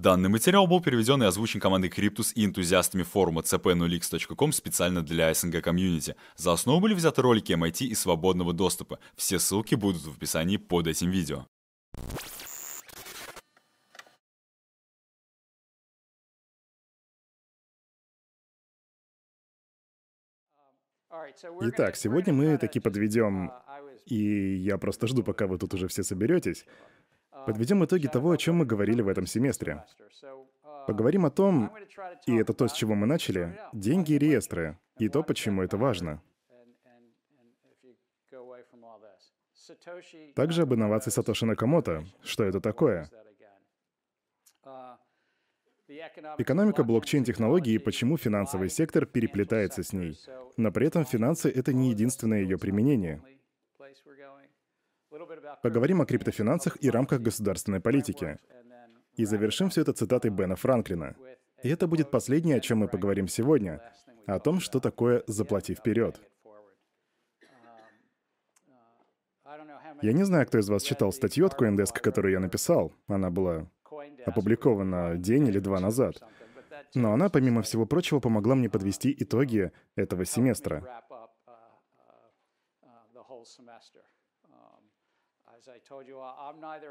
Данный материал был переведен и озвучен командой Cryptus и энтузиастами форума cp0x.com специально для СНГ комьюнити. За основу были взяты ролики MIT и свободного доступа. Все ссылки будут в описании под этим видео. Итак, сегодня мы таки подведем, и я просто жду, пока вы тут уже все соберетесь, подведем итоги того, о чем мы говорили в этом семестре. Поговорим о том, и это то, с чего мы начали, деньги и реестры, и то, почему это важно. Также об инновации Сатоши Накамото. Что это такое? Экономика блокчейн-технологии и почему финансовый сектор переплетается с ней. Но при этом финансы — это не единственное ее применение. Поговорим о криптофинансах и рамках государственной политики. И завершим все это цитатой Бена Франклина. И это будет последнее, о чем мы поговорим сегодня, о том, что такое «заплати вперед». Я не знаю, кто из вас читал статью от Coindesk, которую я написал. Она была опубликована день или два назад. Но она, помимо всего прочего, помогла мне подвести итоги этого семестра.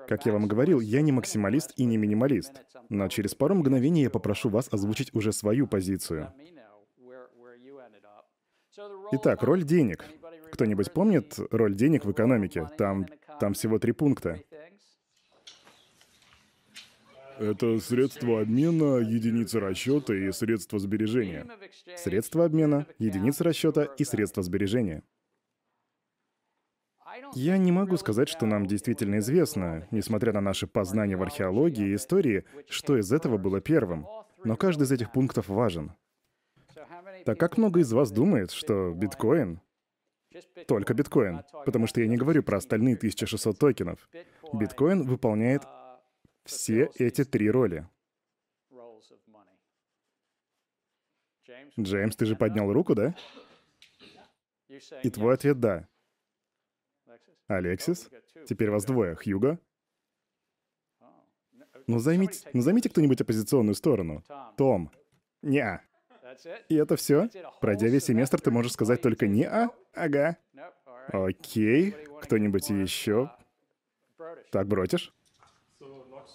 Как я вам говорил, я не максималист и не минималист. Но через пару мгновений я попрошу вас озвучить уже свою позицию. Итак, роль денег. Кто-нибудь помнит роль денег в экономике? Там, там всего три пункта. Это средство обмена, единицы расчета и средства сбережения. Средства обмена, единицы расчета и средства сбережения. Я не могу сказать, что нам действительно известно, несмотря на наши познания в археологии и истории, что из этого было первым. Но каждый из этих пунктов важен. Так как много из вас думает, что биткоин только биткоин, потому что я не говорю про остальные 1600 токенов. Биткоин выполняет все эти три роли. Джеймс, ты же поднял руку, да? И твой ответ — да. Алексис? Теперь вас двое. Хьюго? Ну займите, ну займите кто-нибудь оппозиционную сторону. Том. Не. И это все? Пройдя весь семестр, ты можешь сказать только не а? Ага. Окей. Кто-нибудь еще? Так, Бротиш?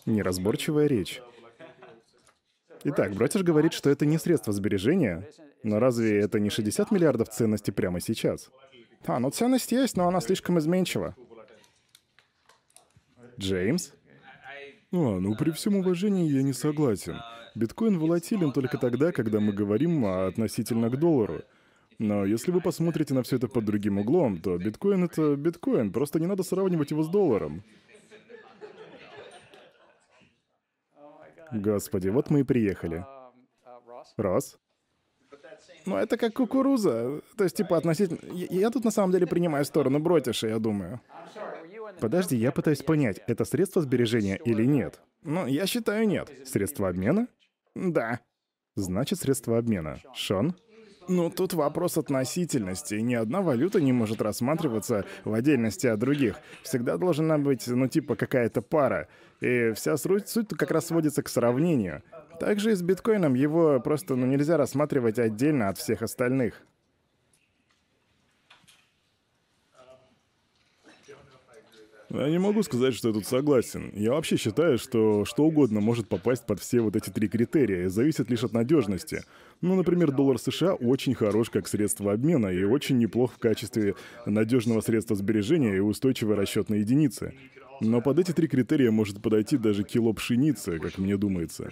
Неразборчивая речь. Итак, Бротиш говорит, что это не средство сбережения, но разве это не 60 миллиардов ценностей прямо сейчас? А, ну ценность есть, но она слишком изменчива. Джеймс? А, ну при всем уважении я не согласен. Биткоин волатилен только тогда, когда мы говорим относительно к доллару. Но если вы посмотрите на все это под другим углом, то биткоин — это биткоин, просто не надо сравнивать его с долларом. Господи, вот мы и приехали. Рос? Ну, это как кукуруза. То есть, типа, относительно... Я, я тут на самом деле принимаю сторону Бротиша, я думаю. Подожди, я пытаюсь понять, это средство сбережения или нет? Ну, я считаю, нет. Средство обмена? Да. Значит, средство обмена. Шон? Ну, тут вопрос относительности. Ни одна валюта не может рассматриваться в отдельности от других. Всегда должна быть, ну, типа, какая-то пара. И вся суть, суть как раз сводится к сравнению. Также и с биткоином его просто, ну, нельзя рассматривать отдельно от всех остальных. Я не могу сказать, что я тут согласен. Я вообще считаю, что что угодно может попасть под все вот эти три критерия, зависит лишь от надежности. Ну, например, доллар США очень хорош как средство обмена и очень неплох в качестве надежного средства сбережения и устойчивой расчетной единицы. Но под эти три критерия может подойти даже кило пшеницы, как мне думается.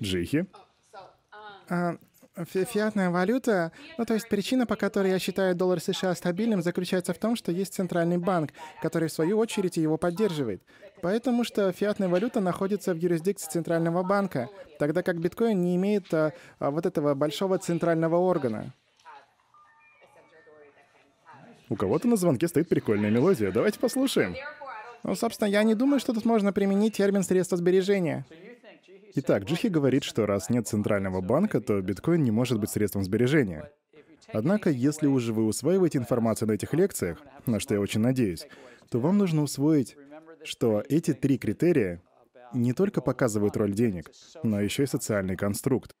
Джихи? А, Фи Фиатная валюта, ну то есть причина, по которой я считаю доллар США стабильным, заключается в том, что есть центральный банк, который в свою очередь его поддерживает. Поэтому что фиатная валюта находится в юрисдикции центрального банка, тогда как биткоин не имеет а, а, вот этого большого центрального органа. У кого-то на звонке стоит прикольная мелодия. Давайте послушаем. Ну, собственно, я не думаю, что тут можно применить термин средства сбережения. Итак, Джихи говорит, что раз нет центрального банка, то биткоин не может быть средством сбережения. Однако, если уже вы усваиваете информацию на этих лекциях, на что я очень надеюсь, то вам нужно усвоить что эти три критерия не только показывают роль денег, но еще и социальный конструкт.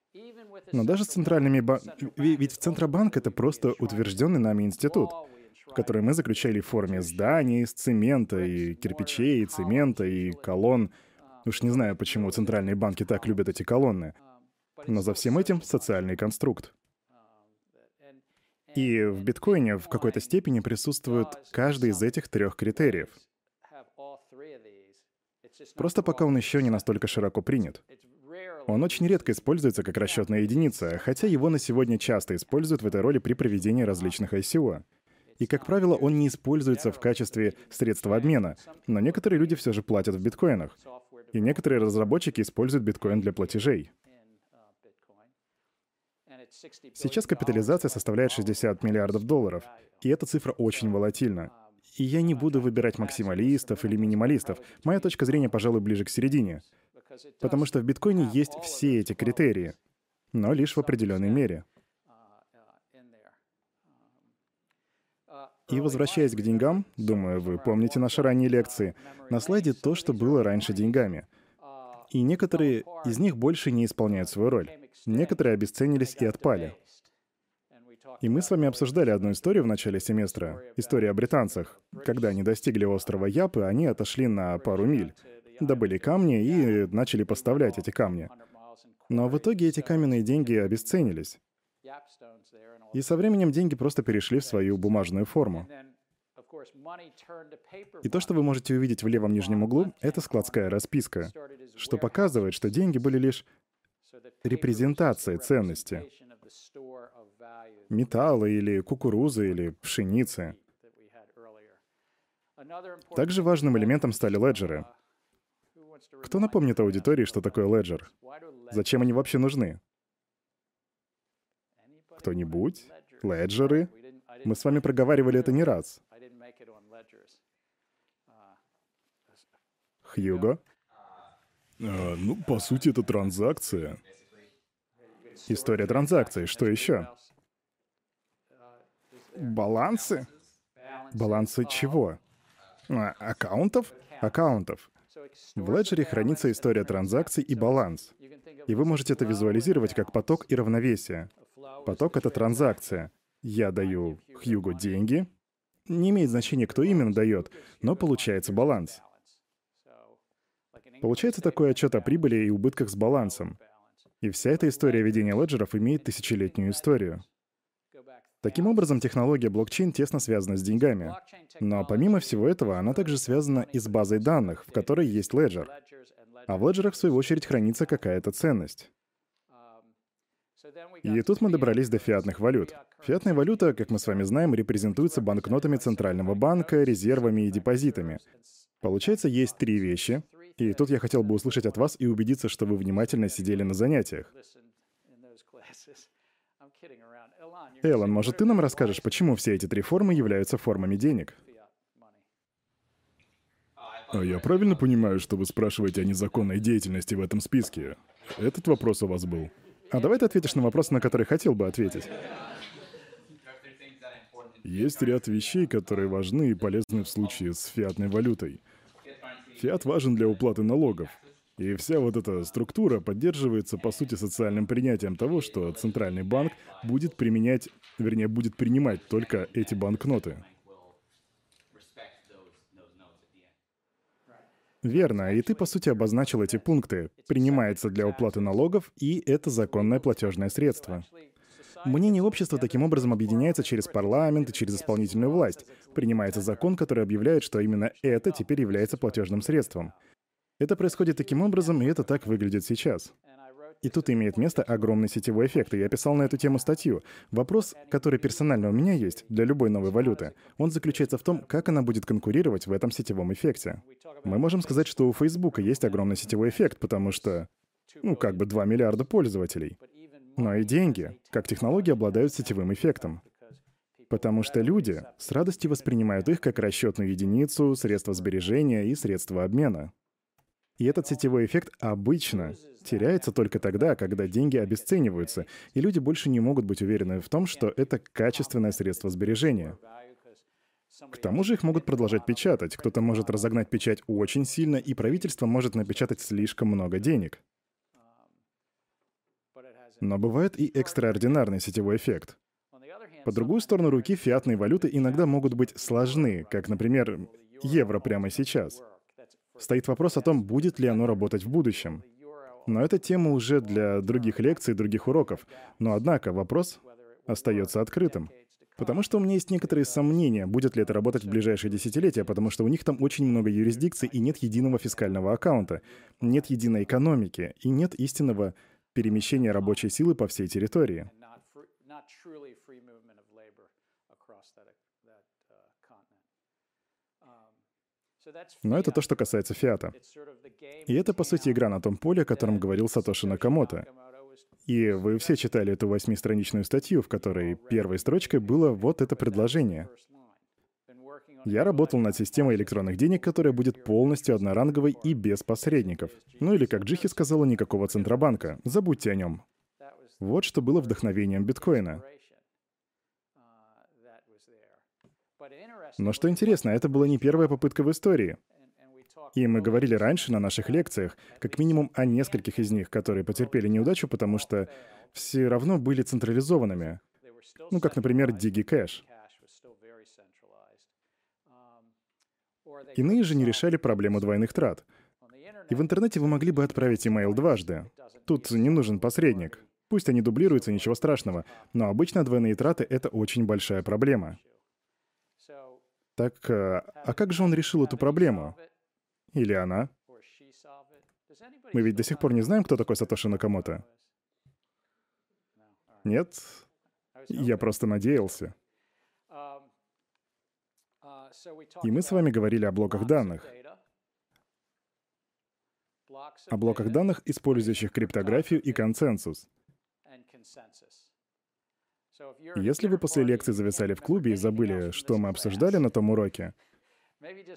Но даже с центральными банками... Ведь в Центробанк — это просто утвержденный нами институт, который мы заключали в форме зданий из цемента, и кирпичей, и цемента, и колонн. Уж не знаю, почему центральные банки так любят эти колонны. Но за всем этим социальный конструкт. И в биткоине в какой-то степени присутствует каждый из этих трех критериев. Просто пока он еще не настолько широко принят. Он очень редко используется как расчетная единица, хотя его на сегодня часто используют в этой роли при проведении различных ICO. И, как правило, он не используется в качестве средства обмена, но некоторые люди все же платят в биткоинах. И некоторые разработчики используют биткоин для платежей. Сейчас капитализация составляет 60 миллиардов долларов, и эта цифра очень волатильна. И я не буду выбирать максималистов или минималистов. Моя точка зрения, пожалуй, ближе к середине. Потому что в биткоине есть все эти критерии, но лишь в определенной мере. И возвращаясь к деньгам, думаю, вы помните наши ранние лекции, на слайде то, что было раньше деньгами. И некоторые из них больше не исполняют свою роль. Некоторые обесценились и отпали. И мы с вами обсуждали одну историю в начале семестра. История о британцах. Когда они достигли острова Япы, они отошли на пару миль, добыли камни и начали поставлять эти камни. Но в итоге эти каменные деньги обесценились. И со временем деньги просто перешли в свою бумажную форму. И то, что вы можете увидеть в левом нижнем углу, это складская расписка, что показывает, что деньги были лишь репрезентацией ценности. Металла или кукурузы или пшеницы. Также важным элементом стали леджеры. Кто напомнит аудитории, что такое леджер? Зачем они вообще нужны? Кто-нибудь? Леджеры? Мы с вами проговаривали это не раз. Хьюго? А, ну, по сути, это транзакция. История транзакций. Что еще? Балансы? Балансы чего? А, аккаунтов? Аккаунтов. В леджере хранится история транзакций и баланс. И вы можете это визуализировать как поток и равновесие. Поток — это транзакция. Я даю Хьюго деньги. Не имеет значения, кто именно дает, но получается баланс. Получается такой отчет о прибыли и убытках с балансом. И вся эта история ведения леджеров имеет тысячелетнюю историю. Таким образом, технология блокчейн тесно связана с деньгами. Но помимо всего этого, она также связана и с базой данных, в которой есть леджер. А в леджерах, в свою очередь, хранится какая-то ценность. И тут мы добрались до фиатных валют. Фиатная валюта, как мы с вами знаем, репрезентуется банкнотами Центрального банка, резервами и депозитами. Получается, есть три вещи. И тут я хотел бы услышать от вас и убедиться, что вы внимательно сидели на занятиях. Эллен, может, ты нам расскажешь, почему все эти три формы являются формами денег? А я правильно понимаю, что вы спрашиваете о незаконной деятельности в этом списке? Этот вопрос у вас был. А давай ты ответишь на вопрос, на который хотел бы ответить. Есть ряд вещей, которые важны и полезны в случае с фиатной валютой. Фиат важен для уплаты налогов. И вся вот эта структура поддерживается, по сути, социальным принятием того, что Центральный банк будет применять, вернее, будет принимать только эти банкноты. Верно, и ты, по сути, обозначил эти пункты. Принимается для уплаты налогов, и это законное платежное средство. Мнение общества таким образом объединяется через парламент и через исполнительную власть. Принимается закон, который объявляет, что именно это теперь является платежным средством. Это происходит таким образом, и это так выглядит сейчас. И тут имеет место огромный сетевой эффект, и я писал на эту тему статью. Вопрос, который персонально у меня есть для любой новой валюты, он заключается в том, как она будет конкурировать в этом сетевом эффекте. Мы можем сказать, что у Facebook есть огромный сетевой эффект, потому что, ну, как бы 2 миллиарда пользователей. Но и деньги, как технологии, обладают сетевым эффектом. Потому что люди с радостью воспринимают их как расчетную единицу, средство сбережения и средство обмена. И этот сетевой эффект обычно теряется только тогда, когда деньги обесцениваются, и люди больше не могут быть уверены в том, что это качественное средство сбережения. К тому же их могут продолжать печатать. Кто-то может разогнать печать очень сильно, и правительство может напечатать слишком много денег. Но бывает и экстраординарный сетевой эффект. По другую сторону руки фиатные валюты иногда могут быть сложны, как, например, евро прямо сейчас. Стоит вопрос о том, будет ли оно работать в будущем. Но это тема уже для других лекций, других уроков. Но однако вопрос остается открытым. Потому что у меня есть некоторые сомнения, будет ли это работать в ближайшие десятилетия, потому что у них там очень много юрисдикций и нет единого фискального аккаунта, нет единой экономики и нет истинного перемещения рабочей силы по всей территории. Но это то, что касается фиата. И это, по сути, игра на том поле, о котором говорил Сатоши Накамото. И вы все читали эту восьмистраничную статью, в которой первой строчкой было вот это предложение. Я работал над системой электронных денег, которая будет полностью одноранговой и без посредников. Ну или, как Джихи сказала, никакого Центробанка. Забудьте о нем. Вот что было вдохновением биткоина. Но что интересно, это была не первая попытка в истории. И мы говорили раньше на наших лекциях, как минимум о нескольких из них, которые потерпели неудачу, потому что все равно были централизованными. Ну, как, например, DigiCash. Иные же не решали проблему двойных трат. И в интернете вы могли бы отправить имейл дважды. Тут не нужен посредник. Пусть они дублируются, ничего страшного. Но обычно двойные траты — это очень большая проблема. Так, э, а как же он решил эту проблему? Или она? Мы ведь до сих пор не знаем, кто такой Сатоши Накамото. Нет? Я просто надеялся. И мы с вами говорили о блоках данных. О блоках данных, использующих криптографию и консенсус. Если вы после лекции зависали в клубе и забыли, что мы обсуждали на том уроке,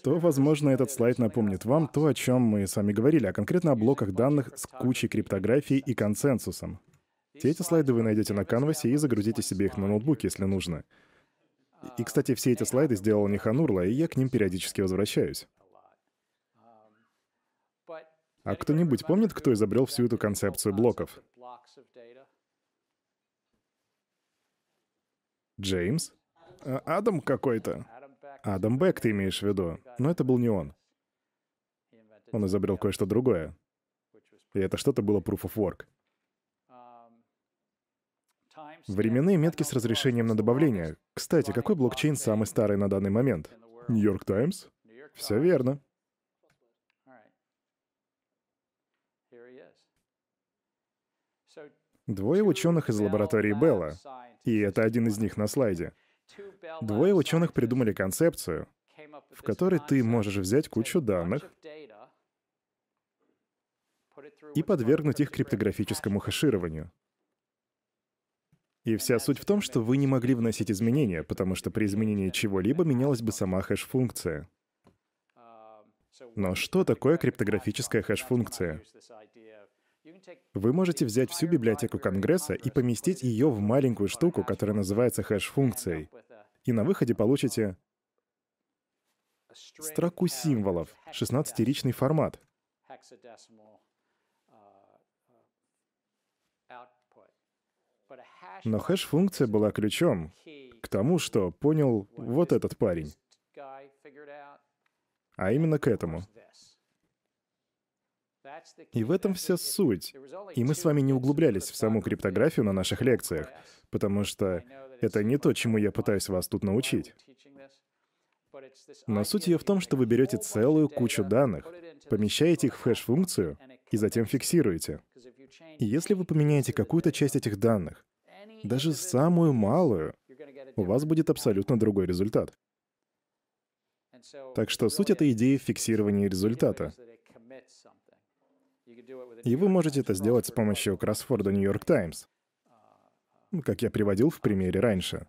то, возможно, этот слайд напомнит вам то, о чем мы с вами говорили, а конкретно о блоках данных с кучей криптографии и консенсусом. Все эти слайды вы найдете на канвасе и загрузите себе их на ноутбук, если нужно. И, кстати, все эти слайды сделал не Ханурла, и я к ним периодически возвращаюсь. А кто-нибудь помнит, кто изобрел всю эту концепцию блоков? Джеймс? А, Адам какой-то. Адам Бек ты имеешь в виду. Но это был не он. Он изобрел кое-что другое. И это что-то было Proof of Work. Временные метки с разрешением на добавление. Кстати, какой блокчейн самый старый на данный момент? Нью-Йорк Таймс? Все верно. Двое ученых из лаборатории Белла, и это один из них на слайде, Двое ученых придумали концепцию, в которой ты можешь взять кучу данных и подвергнуть их криптографическому хэшированию. И вся суть в том, что вы не могли вносить изменения, потому что при изменении чего-либо менялась бы сама хэш-функция. Но что такое криптографическая хэш-функция? Вы можете взять всю библиотеку Конгресса и поместить ее в маленькую штуку, которая называется хэш-функцией. И на выходе получите строку символов, 16-ричный формат. Но хэш-функция была ключом к тому, что понял вот этот парень. А именно к этому. И в этом вся суть. И мы с вами не углублялись в саму криптографию на наших лекциях, потому что это не то, чему я пытаюсь вас тут научить. Но суть ее в том, что вы берете целую кучу данных, помещаете их в хэш-функцию и затем фиксируете. И если вы поменяете какую-то часть этих данных, даже самую малую, у вас будет абсолютно другой результат. Так что суть этой идеи в фиксировании результата. И вы можете это сделать с помощью кроссфорда New York Times, как я приводил в примере раньше.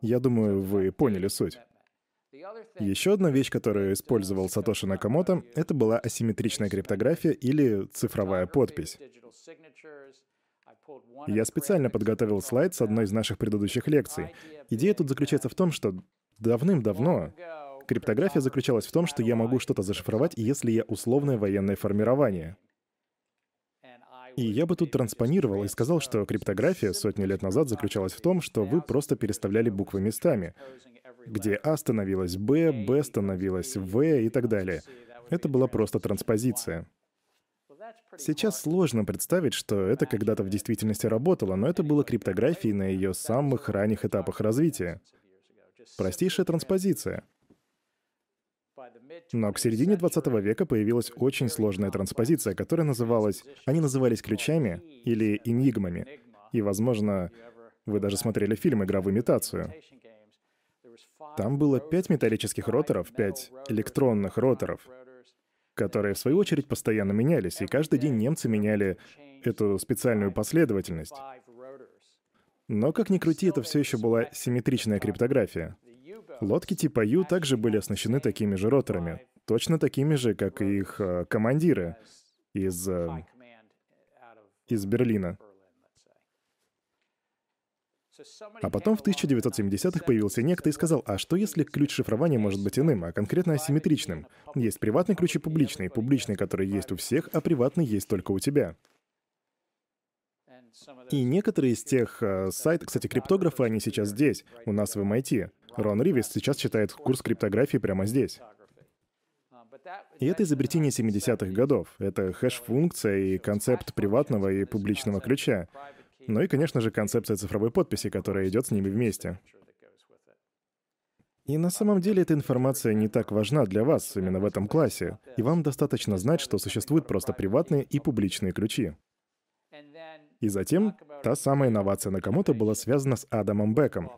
Я думаю, вы поняли суть. Еще одна вещь, которую использовал Сатоши Накамото, это была асимметричная криптография или цифровая подпись. Я специально подготовил слайд с одной из наших предыдущих лекций. Идея тут заключается в том, что давным-давно криптография заключалась в том, что я могу что-то зашифровать, если я условное военное формирование. И я бы тут транспонировал и сказал, что криптография сотни лет назад заключалась в том, что вы просто переставляли буквы местами, где А становилась Б, Б становилась В и так далее. Это была просто транспозиция. Сейчас сложно представить, что это когда-то в действительности работало, но это было криптографией на ее самых ранних этапах развития. Простейшая транспозиция. Но к середине 20 века появилась очень сложная транспозиция, которая называлась... Они назывались ключами или энигмами. И, возможно, вы даже смотрели фильм «Игра в имитацию». Там было пять металлических роторов, пять электронных роторов, которые, в свою очередь, постоянно менялись, и каждый день немцы меняли эту специальную последовательность. Но, как ни крути, это все еще была симметричная криптография. Лодки типа Ю также были оснащены такими же роторами, точно такими же, как и их э, командиры из, э, из Берлина. А потом в 1970-х появился некто и сказал, а что если ключ шифрования может быть иным, а конкретно асимметричным? Есть приватный ключ и публичный. Публичный, который есть у всех, а приватный есть только у тебя. И некоторые из тех э, сайтов, кстати, криптографы, они сейчас здесь, у нас в MIT. Рон Ривис сейчас читает курс криптографии прямо здесь. И это изобретение 70-х годов. Это хэш-функция и концепт приватного и публичного ключа. Ну и, конечно же, концепция цифровой подписи, которая идет с ними вместе. И на самом деле эта информация не так важна для вас именно в этом классе, и вам достаточно знать, что существуют просто приватные и публичные ключи. И затем та самая инновация Накамото была связана с Адамом Беком.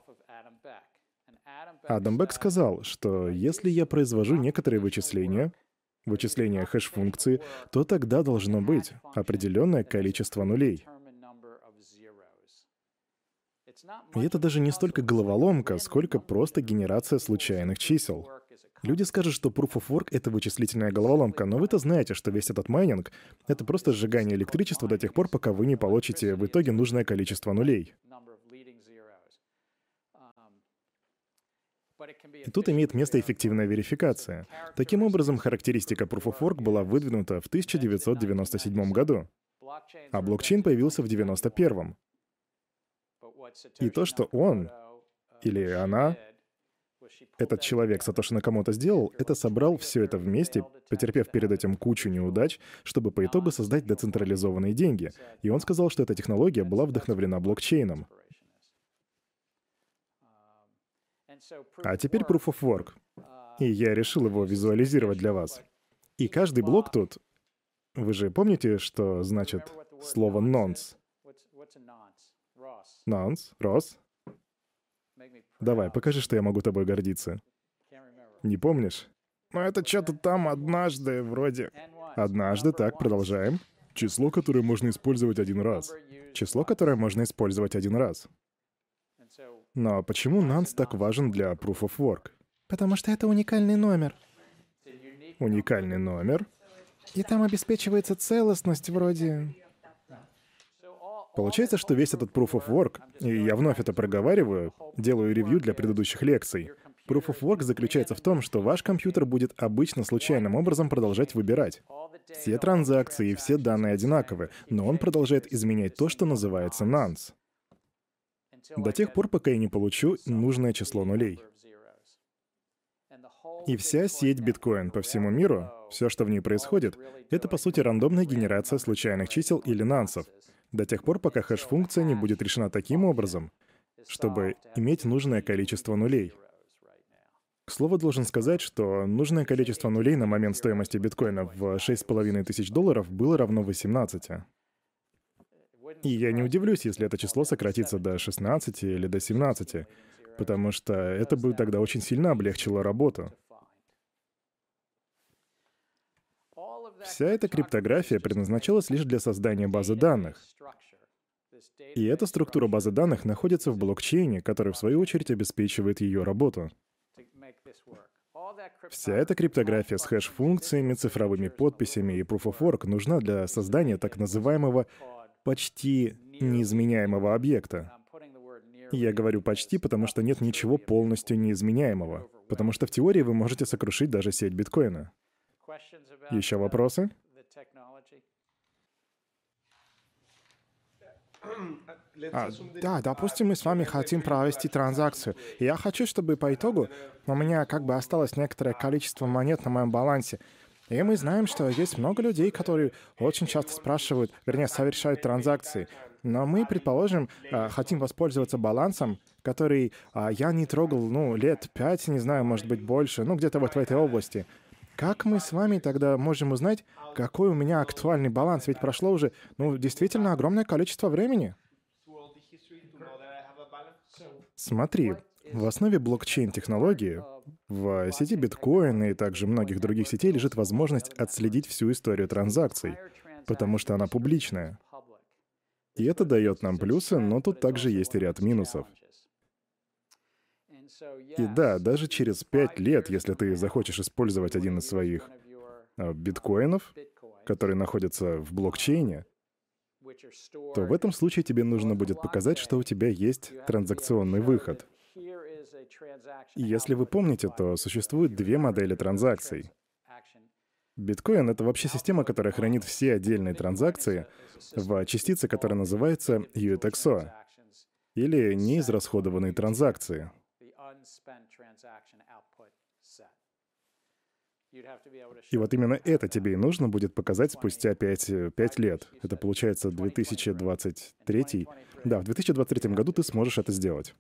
Адам Бек сказал, что если я произвожу некоторые вычисления, вычисления хэш-функции, то тогда должно быть определенное количество нулей. И это даже не столько головоломка, сколько просто генерация случайных чисел. Люди скажут, что Proof of Work — это вычислительная головоломка, но вы-то знаете, что весь этот майнинг — это просто сжигание электричества до тех пор, пока вы не получите в итоге нужное количество нулей. И тут имеет место эффективная верификация. Таким образом, характеристика Proof of Work была выдвинута в 1997 году, а блокчейн появился в 1991. И то, что он или она, этот человек Сатоши Накамото сделал, это собрал все это вместе, потерпев перед этим кучу неудач, чтобы по итогу создать децентрализованные деньги. И он сказал, что эта технология была вдохновлена блокчейном. А теперь Proof of Work. И я решил его визуализировать для вас. И каждый блок тут... Вы же помните, что значит слово «nonce»? Нонс, Рос? Давай, покажи, что я могу тобой гордиться. Не помнишь? Ну это что-то там однажды вроде. Однажды, так, продолжаем. Число, которое можно использовать один раз. Число, которое можно использовать один раз. Но почему nonce так важен для Proof of Work? Потому что это уникальный номер. Уникальный номер? И там обеспечивается целостность вроде... Получается, что весь этот Proof of Work, и я вновь это проговариваю, делаю ревью для предыдущих лекций, Proof of Work заключается в том, что ваш компьютер будет обычно случайным образом продолжать выбирать. Все транзакции и все данные одинаковы, но он продолжает изменять то, что называется nonce. До тех пор, пока я не получу нужное число нулей. И вся сеть биткоин по всему миру, все, что в ней происходит, это по сути рандомная генерация случайных чисел или нансов, до тех пор, пока хэш-функция не будет решена таким образом, чтобы иметь нужное количество нулей. К слову, должен сказать, что нужное количество нулей на момент стоимости биткоина в 6,5 тысяч долларов было равно 18. И я не удивлюсь, если это число сократится до 16 или до 17, потому что это бы тогда очень сильно облегчило работу. Вся эта криптография предназначалась лишь для создания базы данных. И эта структура базы данных находится в блокчейне, который в свою очередь обеспечивает ее работу. Вся эта криптография с хэш-функциями, цифровыми подписями и Proof of Work нужна для создания так называемого почти неизменяемого объекта. Я говорю почти, потому что нет ничего полностью неизменяемого. Потому что в теории вы можете сокрушить даже сеть биткоина. Еще вопросы? А, да, допустим, мы с вами хотим провести транзакцию. И я хочу, чтобы по итогу у меня как бы осталось некоторое количество монет на моем балансе. И мы знаем, что есть много людей, которые очень часто спрашивают, вернее, совершают транзакции. Но мы, предположим, а, хотим воспользоваться балансом, который а, я не трогал, ну, лет пять, не знаю, может быть, больше, ну, где-то вот в этой области. Как мы с вами тогда можем узнать, какой у меня актуальный баланс? Ведь прошло уже, ну, действительно огромное количество времени. Смотри, в основе блокчейн-технологии, в сети биткоин и также многих других сетей лежит возможность отследить всю историю транзакций, потому что она публичная. И это дает нам плюсы, но тут также есть и ряд минусов. И да, даже через пять лет, если ты захочешь использовать один из своих а, биткоинов, который находится в блокчейне, то в этом случае тебе нужно будет показать, что у тебя есть транзакционный выход. Если вы помните, то существует две модели транзакций. Биткоин — это вообще система, которая хранит все отдельные транзакции в частице, которая называется UTXO, или неизрасходованные транзакции. И вот именно это тебе и нужно будет показать спустя 5, 5 лет. Это получается 2023. Да, в 2023 году ты сможешь это сделать.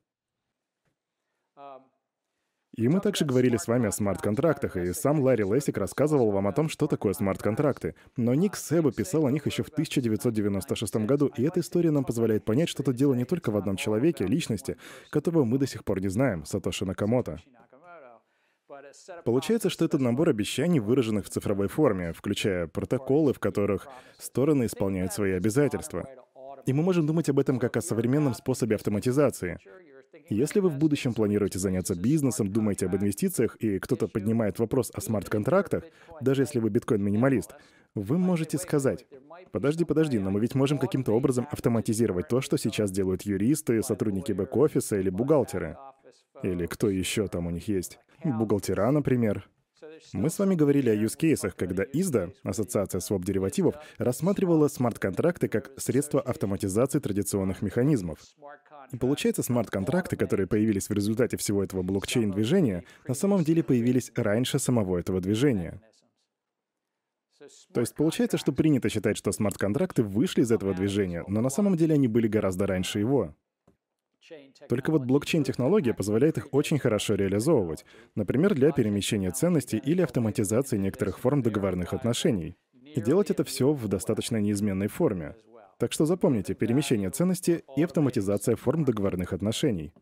И мы также говорили с вами о смарт-контрактах, и сам Ларри Лесик рассказывал вам о том, что такое смарт-контракты. Но Ник Себа писал о них еще в 1996 году, и эта история нам позволяет понять, что тут дело не только в одном человеке, личности, которого мы до сих пор не знаем, Сатоши Накамото. Получается, что это набор обещаний, выраженных в цифровой форме, включая протоколы, в которых стороны исполняют свои обязательства. И мы можем думать об этом как о современном способе автоматизации. Если вы в будущем планируете заняться бизнесом, думаете об инвестициях, и кто-то поднимает вопрос о смарт-контрактах, даже если вы биткоин-минималист, вы можете сказать, подожди, подожди, но мы ведь можем каким-то образом автоматизировать то, что сейчас делают юристы, сотрудники бэк-офиса или бухгалтеры. Или кто еще там у них есть. Бухгалтера, например. Мы с вами говорили о юзкейсах, когда ИСДА, Ассоциация своп-деривативов, рассматривала смарт-контракты как средство автоматизации традиционных механизмов. И получается, смарт-контракты, которые появились в результате всего этого блокчейн-движения, на самом деле появились раньше самого этого движения. То есть получается, что принято считать, что смарт-контракты вышли из этого движения, но на самом деле они были гораздо раньше его. Только вот блокчейн-технология позволяет их очень хорошо реализовывать, например, для перемещения ценностей или автоматизации некоторых форм договорных отношений. И делать это все в достаточно неизменной форме. Так что запомните, перемещение ценности и автоматизация форм договорных отношений.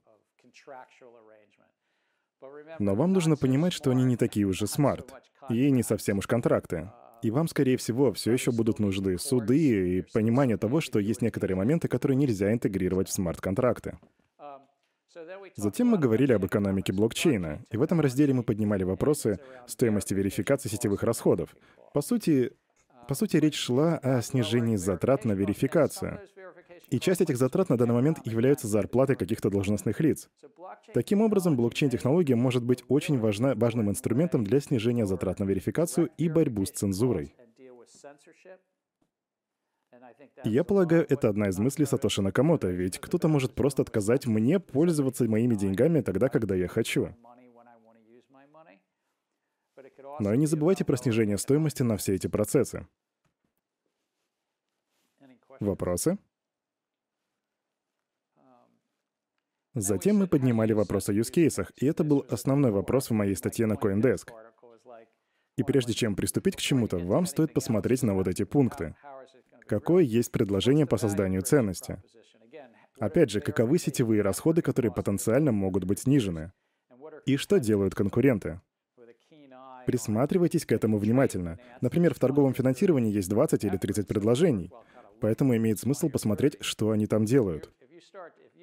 Но вам нужно понимать, что они не такие уже смарт, и не совсем уж контракты. И вам, скорее всего, все еще будут нужны суды и понимание того, что есть некоторые моменты, которые нельзя интегрировать в смарт-контракты. Затем мы говорили об экономике блокчейна, и в этом разделе мы поднимали вопросы стоимости верификации сетевых расходов. По сути, по сути, речь шла о снижении затрат на верификацию. И часть этих затрат на данный момент являются зарплатой каких-то должностных лиц. Таким образом, блокчейн-технология может быть очень важна, важным инструментом для снижения затрат на верификацию и борьбу с цензурой. я полагаю, это одна из мыслей Сатоши Накамото, ведь кто-то может просто отказать мне пользоваться моими деньгами тогда, когда я хочу. Но и не забывайте про снижение стоимости на все эти процессы. Вопросы? Затем мы поднимали вопрос о юзкейсах, и это был основной вопрос в моей статье на CoinDesk. И прежде чем приступить к чему-то, вам стоит посмотреть на вот эти пункты. Какое есть предложение по созданию ценности? Опять же, каковы сетевые расходы, которые потенциально могут быть снижены? И что делают конкуренты? Присматривайтесь к этому внимательно. Например, в торговом финансировании есть 20 или 30 предложений. Поэтому имеет смысл посмотреть, что они там делают.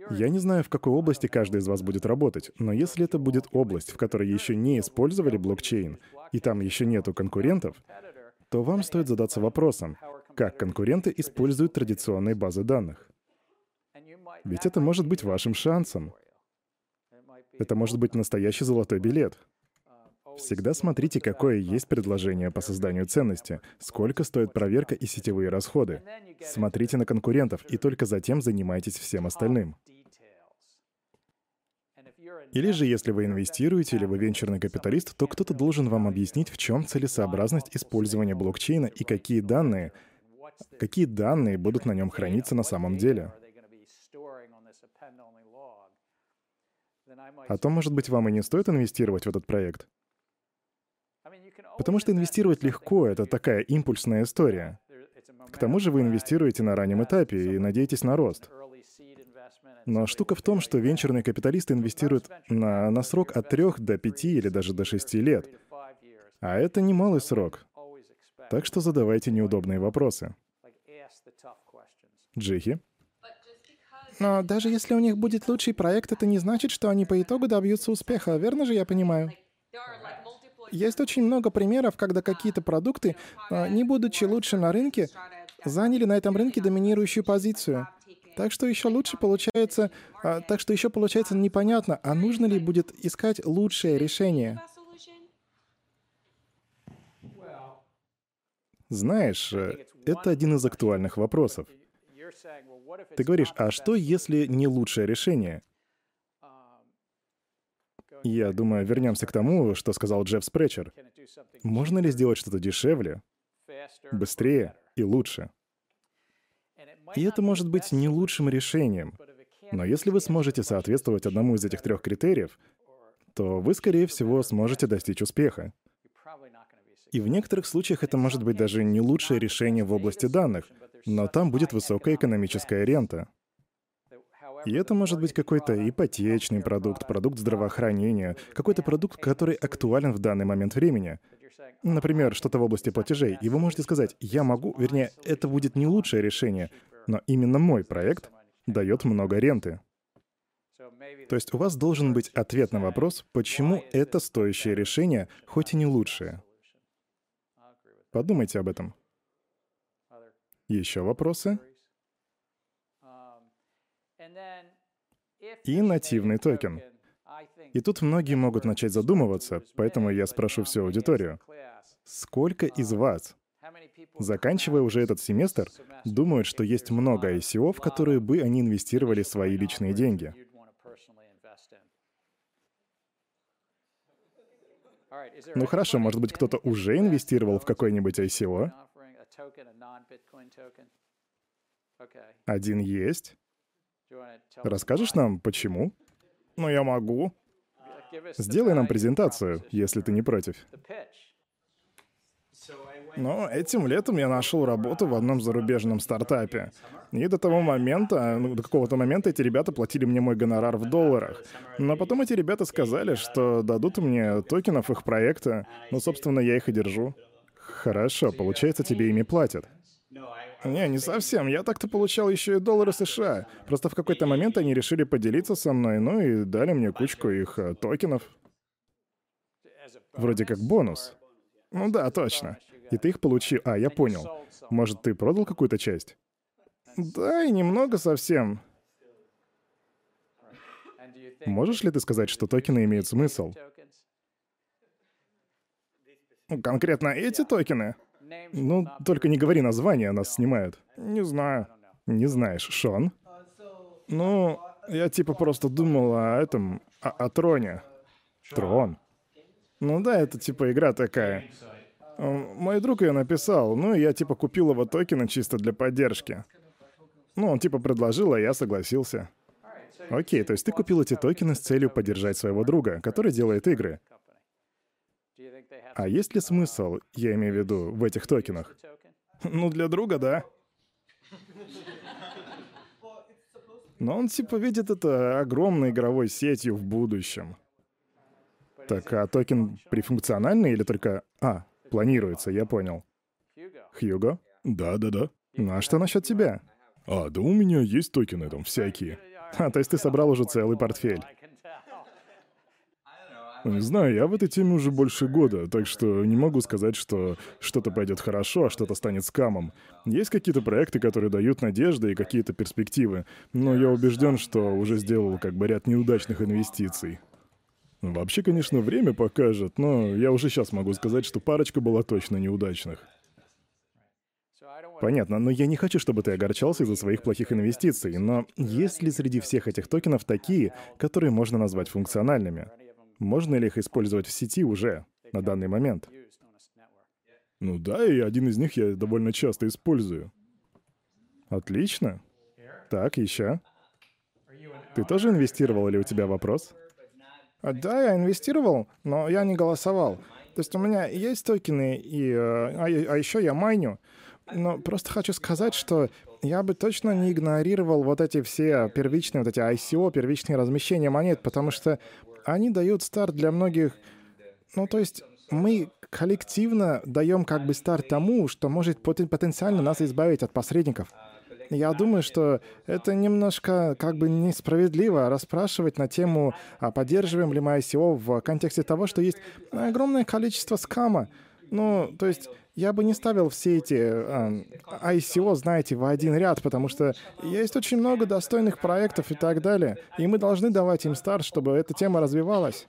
Я не знаю, в какой области каждый из вас будет работать, но если это будет область, в которой еще не использовали блокчейн, и там еще нету конкурентов, то вам стоит задаться вопросом, как конкуренты используют традиционные базы данных. Ведь это может быть вашим шансом. Это может быть настоящий золотой билет. Всегда смотрите, какое есть предложение по созданию ценности, сколько стоит проверка и сетевые расходы. Смотрите на конкурентов и только затем занимайтесь всем остальным. Или же, если вы инвестируете или вы венчурный капиталист, то кто-то должен вам объяснить, в чем целесообразность использования блокчейна и какие данные, какие данные будут на нем храниться на самом деле. А то, может быть, вам и не стоит инвестировать в этот проект. Потому что инвестировать легко — это такая импульсная история. К тому же вы инвестируете на раннем этапе и надеетесь на рост. Но штука в том, что венчурные капиталисты инвестируют на, на срок от 3 до 5 или даже до 6 лет. А это немалый срок. Так что задавайте неудобные вопросы. Джихи? Но даже если у них будет лучший проект, это не значит, что они по итогу добьются успеха, верно же я понимаю? Есть очень много примеров, когда какие-то продукты, а, не будучи лучше на рынке, заняли на этом рынке доминирующую позицию. Так что еще лучше получается, а, так что еще получается непонятно, а нужно ли будет искать лучшее решение. Знаешь, э, это один из актуальных вопросов. Ты говоришь, а что, если не лучшее решение? Я думаю, вернемся к тому, что сказал Джефф Спречер. Можно ли сделать что-то дешевле, быстрее и лучше? И это может быть не лучшим решением. Но если вы сможете соответствовать одному из этих трех критериев, то вы, скорее всего, сможете достичь успеха. И в некоторых случаях это может быть даже не лучшее решение в области данных, но там будет высокая экономическая рента. И это может быть какой-то ипотечный продукт, продукт здравоохранения, какой-то продукт, который актуален в данный момент времени. Например, что-то в области платежей. И вы можете сказать, я могу, вернее, это будет не лучшее решение, но именно мой проект дает много ренты. То есть у вас должен быть ответ на вопрос, почему это стоящее решение, хоть и не лучшее. Подумайте об этом. Еще вопросы? И нативный токен. И тут многие могут начать задумываться, поэтому я спрошу всю аудиторию. Сколько из вас, заканчивая уже этот семестр, думают, что есть много ICO, в которые бы они инвестировали свои личные деньги? Ну хорошо, может быть, кто-то уже инвестировал в какой-нибудь ICO? Один есть. Расскажешь нам, почему? Ну, я могу. Сделай нам презентацию, если ты не против. Но этим летом я нашел работу в одном зарубежном стартапе. И до того момента, ну, до какого-то момента эти ребята платили мне мой гонорар в долларах. Но потом эти ребята сказали, что дадут мне токенов их проекта. Ну, собственно, я их и держу. Хорошо, получается, тебе ими платят. Не, не совсем. Я так-то получал еще и доллары США. Просто в какой-то момент они решили поделиться со мной, ну и дали мне кучку их э, токенов. Вроде как бонус. Ну да, точно. И ты их получил. А, я понял. Может, ты продал какую-то часть? Да, и немного совсем. Можешь ли ты сказать, что токены имеют смысл? Конкретно эти токены? Ну, только не говори название, нас снимают. Не знаю. Не знаешь, Шон? Ну, я типа просто думал о этом, о, о троне. Трон. Ну да, это типа игра такая. Мой друг ее написал, ну и я типа купил его токены чисто для поддержки. Ну, он типа предложил, а я согласился. Окей, то есть ты купил эти токены с целью поддержать своего друга, который делает игры. А есть ли смысл, я имею в виду, в этих токенах? Ну, для друга, да. Но он типа видит это огромной игровой сетью в будущем. Так, а токен прифункциональный или только... А, планируется, я понял. Хьюго? Да-да-да. Ну а что насчет тебя? А, да у меня есть токены там всякие. А, то есть ты собрал уже целый портфель. Не знаю, я в этой теме уже больше года, так что не могу сказать, что что-то пойдет хорошо, а что-то станет скамом. Есть какие-то проекты, которые дают надежды и какие-то перспективы, но я убежден, что уже сделал как бы ряд неудачных инвестиций. Вообще, конечно, время покажет, но я уже сейчас могу сказать, что парочка была точно неудачных. Понятно, но я не хочу, чтобы ты огорчался из-за своих плохих инвестиций, но есть ли среди всех этих токенов такие, которые можно назвать функциональными? Можно ли их использовать в сети уже, на данный момент? Ну да, и один из них я довольно часто использую. Отлично. Так, еще. Ты тоже инвестировал или у тебя вопрос? А, да, я инвестировал, но я не голосовал. То есть у меня есть токены, и, э, а, а еще я майню. Но просто хочу сказать, что я бы точно не игнорировал вот эти все первичные, вот эти ICO, первичные размещения монет, потому что они дают старт для многих... Ну, то есть мы коллективно даем как бы старт тому, что может потенциально нас избавить от посредников. Я думаю, что это немножко как бы несправедливо расспрашивать на тему, а поддерживаем ли мы ICO в контексте того, что есть огромное количество скама. Ну, то есть я бы не ставил все эти э, ICO, знаете, в один ряд, потому что есть очень много достойных проектов и так далее, и мы должны давать им старт, чтобы эта тема развивалась.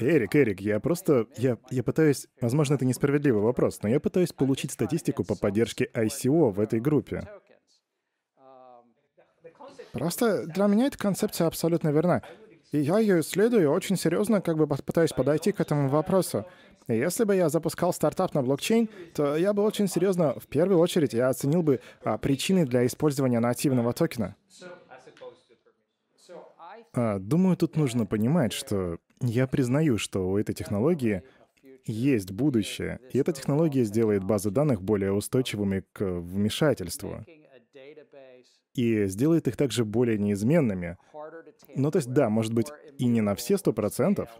Эрик, Эрик, я просто... Я, я пытаюсь... Возможно, это несправедливый вопрос, но я пытаюсь получить статистику по поддержке ICO в этой группе. Просто для меня эта концепция абсолютно верна. И я ее исследую очень серьезно как бы пытаюсь подойти к этому вопросу. Если бы я запускал стартап на блокчейн, то я бы очень серьезно, в первую очередь, я оценил бы а, причины для использования нативного токена. А, думаю, тут нужно понимать, что я признаю, что у этой технологии есть будущее, и эта технология сделает базы данных более устойчивыми к вмешательству и сделает их также более неизменными. Ну, то есть, да, может быть, и не на все сто процентов,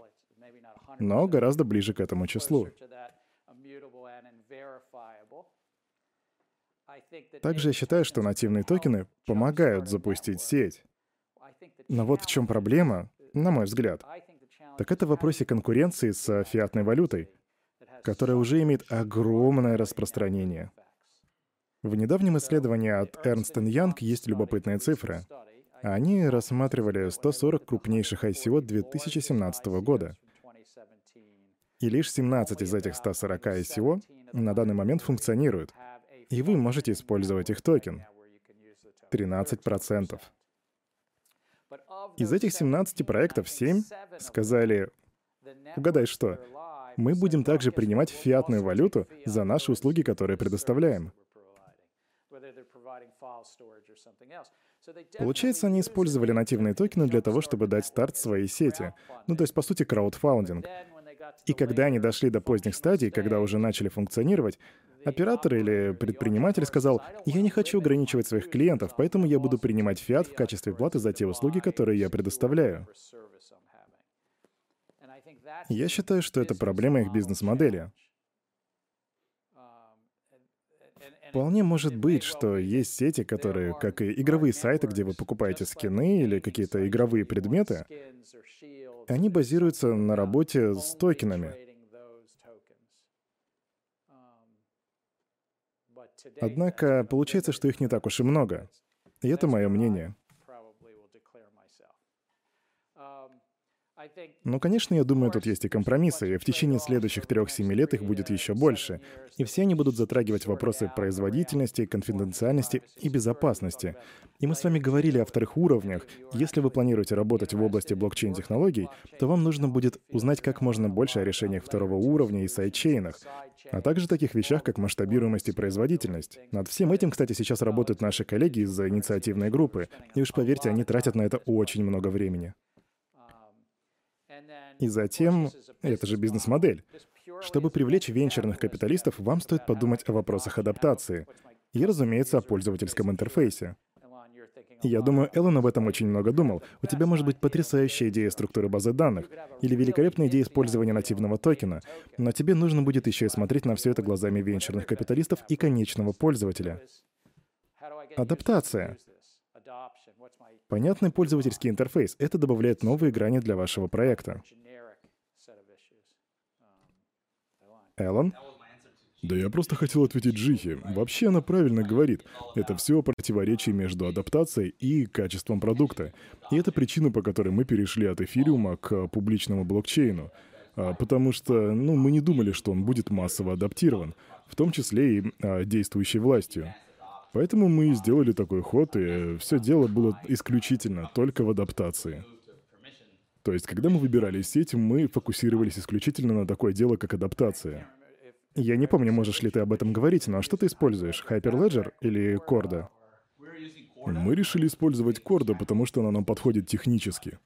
но гораздо ближе к этому числу. Также я считаю, что нативные токены помогают запустить сеть. Но вот в чем проблема, на мой взгляд, так это в вопросе конкуренции с фиатной валютой, которая уже имеет огромное распространение. В недавнем исследовании от Ernst Young есть любопытные цифры. Они рассматривали 140 крупнейших ICO 2017 года — и лишь 17 из этих 140 ICO на данный момент функционируют. И вы можете использовать их токен. 13%. Из этих 17 проектов 7 сказали, угадай что, мы будем также принимать фиатную валюту за наши услуги, которые предоставляем. Получается, они использовали нативные токены для того, чтобы дать старт своей сети. Ну, то есть, по сути, краудфаундинг. И когда они дошли до поздних стадий, когда уже начали функционировать, оператор или предприниматель сказал, «Я не хочу ограничивать своих клиентов, поэтому я буду принимать фиат в качестве платы за те услуги, которые я предоставляю». Я считаю, что это проблема их бизнес-модели. Вполне может быть, что есть сети, которые, как и игровые сайты, где вы покупаете скины или какие-то игровые предметы, они базируются на работе с токенами. Однако получается, что их не так уж и много. И это мое мнение. Ну, конечно, я думаю, тут есть и компромиссы, и в течение следующих трех-семи лет их будет еще больше. И все они будут затрагивать вопросы производительности, конфиденциальности и безопасности. И мы с вами говорили о вторых уровнях. Если вы планируете работать в области блокчейн-технологий, то вам нужно будет узнать как можно больше о решениях второго уровня и сайдчейнах, а также таких вещах, как масштабируемость и производительность. Над всем этим, кстати, сейчас работают наши коллеги из инициативной группы. И уж поверьте, они тратят на это очень много времени. И затем, это же бизнес-модель. Чтобы привлечь венчурных капиталистов, вам стоит подумать о вопросах адаптации. И, разумеется, о пользовательском интерфейсе. Я думаю, Эллен об этом очень много думал. У тебя может быть потрясающая идея структуры базы данных или великолепная идея использования нативного токена, но тебе нужно будет еще и смотреть на все это глазами венчурных капиталистов и конечного пользователя. Адаптация. Понятный пользовательский интерфейс — это добавляет новые грани для вашего проекта. Эллен? Да я просто хотел ответить Джихи. Вообще она правильно говорит. Это все противоречие между адаптацией и качеством продукта. И это причина, по которой мы перешли от эфириума к публичному блокчейну. А, потому что, ну, мы не думали, что он будет массово адаптирован, в том числе и а, действующей властью. Поэтому мы сделали такой ход, и все дело было исключительно только в адаптации. То есть, когда мы выбирали сеть, мы фокусировались исключительно на такое дело, как адаптация. Я не помню, можешь ли ты об этом говорить, но что ты используешь, Hyperledger или Corda? Мы решили использовать Corda, потому что она нам подходит технически.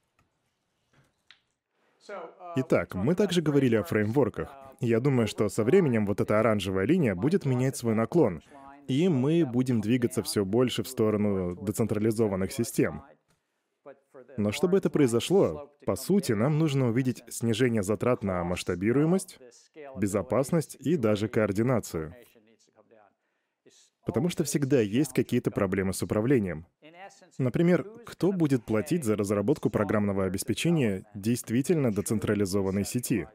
Итак, мы также говорили о фреймворках. Я думаю, что со временем вот эта оранжевая линия будет менять свой наклон, и мы будем двигаться все больше в сторону децентрализованных систем. Но чтобы это произошло, по сути, нам нужно увидеть снижение затрат на масштабируемость, безопасность и даже координацию. Потому что всегда есть какие-то проблемы с управлением. Например, кто будет платить за разработку программного обеспечения действительно децентрализованной сети?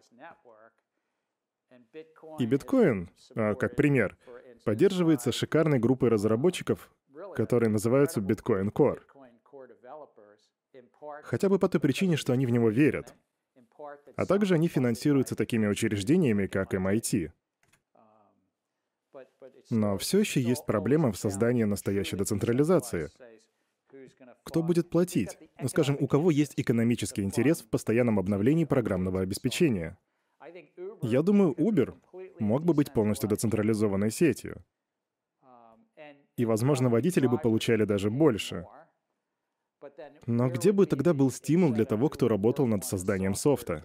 И биткоин, а, как пример, поддерживается шикарной группой разработчиков, которые называются Bitcoin Core. Хотя бы по той причине, что они в него верят. А также они финансируются такими учреждениями, как MIT. Но все еще есть проблема в создании настоящей децентрализации. Кто будет платить? Ну, скажем, у кого есть экономический интерес в постоянном обновлении программного обеспечения? Я думаю, Uber мог бы быть полностью децентрализованной сетью. И, возможно, водители бы получали даже больше. Но где бы тогда был стимул для того, кто работал над созданием софта?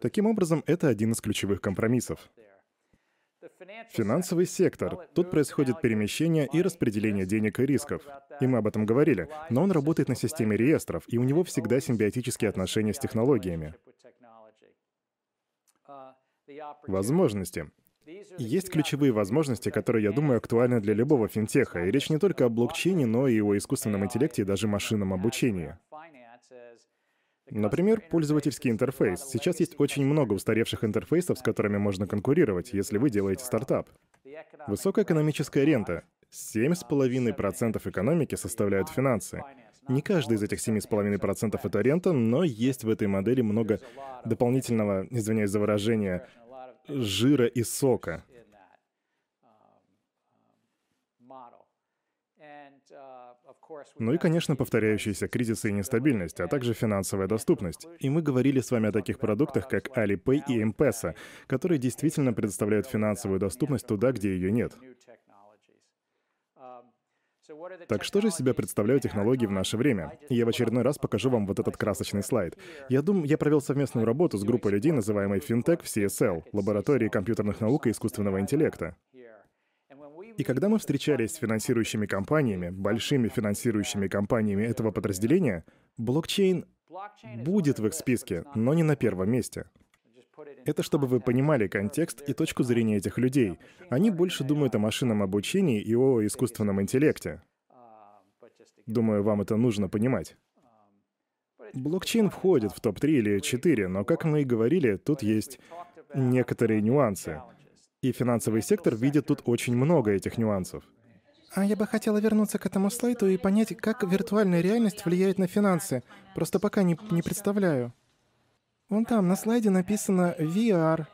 Таким образом, это один из ключевых компромиссов. Финансовый сектор. Тут происходит перемещение и распределение денег и рисков. И мы об этом говорили. Но он работает на системе реестров, и у него всегда симбиотические отношения с технологиями. Возможности. Есть ключевые возможности, которые, я думаю, актуальны для любого финтеха. И речь не только о блокчейне, но и о искусственном интеллекте и даже машинном обучении. Например, пользовательский интерфейс. Сейчас есть очень много устаревших интерфейсов, с которыми можно конкурировать, если вы делаете стартап. Высокая экономическая рента. 7,5% экономики составляют финансы. Не каждый из этих 7,5% это рента, но есть в этой модели много дополнительного, извиняюсь за выражение, жира и сока. Ну и, конечно, повторяющиеся кризисы и нестабильность, а также финансовая доступность. И мы говорили с вами о таких продуктах, как Alipay и M-Pesa, которые действительно предоставляют финансовую доступность туда, где ее нет. Так что же себя представляют технологии в наше время? Я в очередной раз покажу вам вот этот красочный слайд. Я думаю, я провел совместную работу с группой людей, называемой FinTech в CSL, лаборатории компьютерных наук и искусственного интеллекта. И когда мы встречались с финансирующими компаниями, большими финансирующими компаниями этого подразделения, блокчейн будет в их списке, но не на первом месте. Это чтобы вы понимали контекст и точку зрения этих людей. Они больше думают о машинном обучении и о искусственном интеллекте. Думаю, вам это нужно понимать. Блокчейн входит в топ-3 или 4, но, как мы и говорили, тут есть некоторые нюансы. И финансовый сектор видит тут очень много этих нюансов. А я бы хотела вернуться к этому слайду и понять, как виртуальная реальность влияет на финансы. Просто пока не, не представляю. Вон там на слайде написано VR.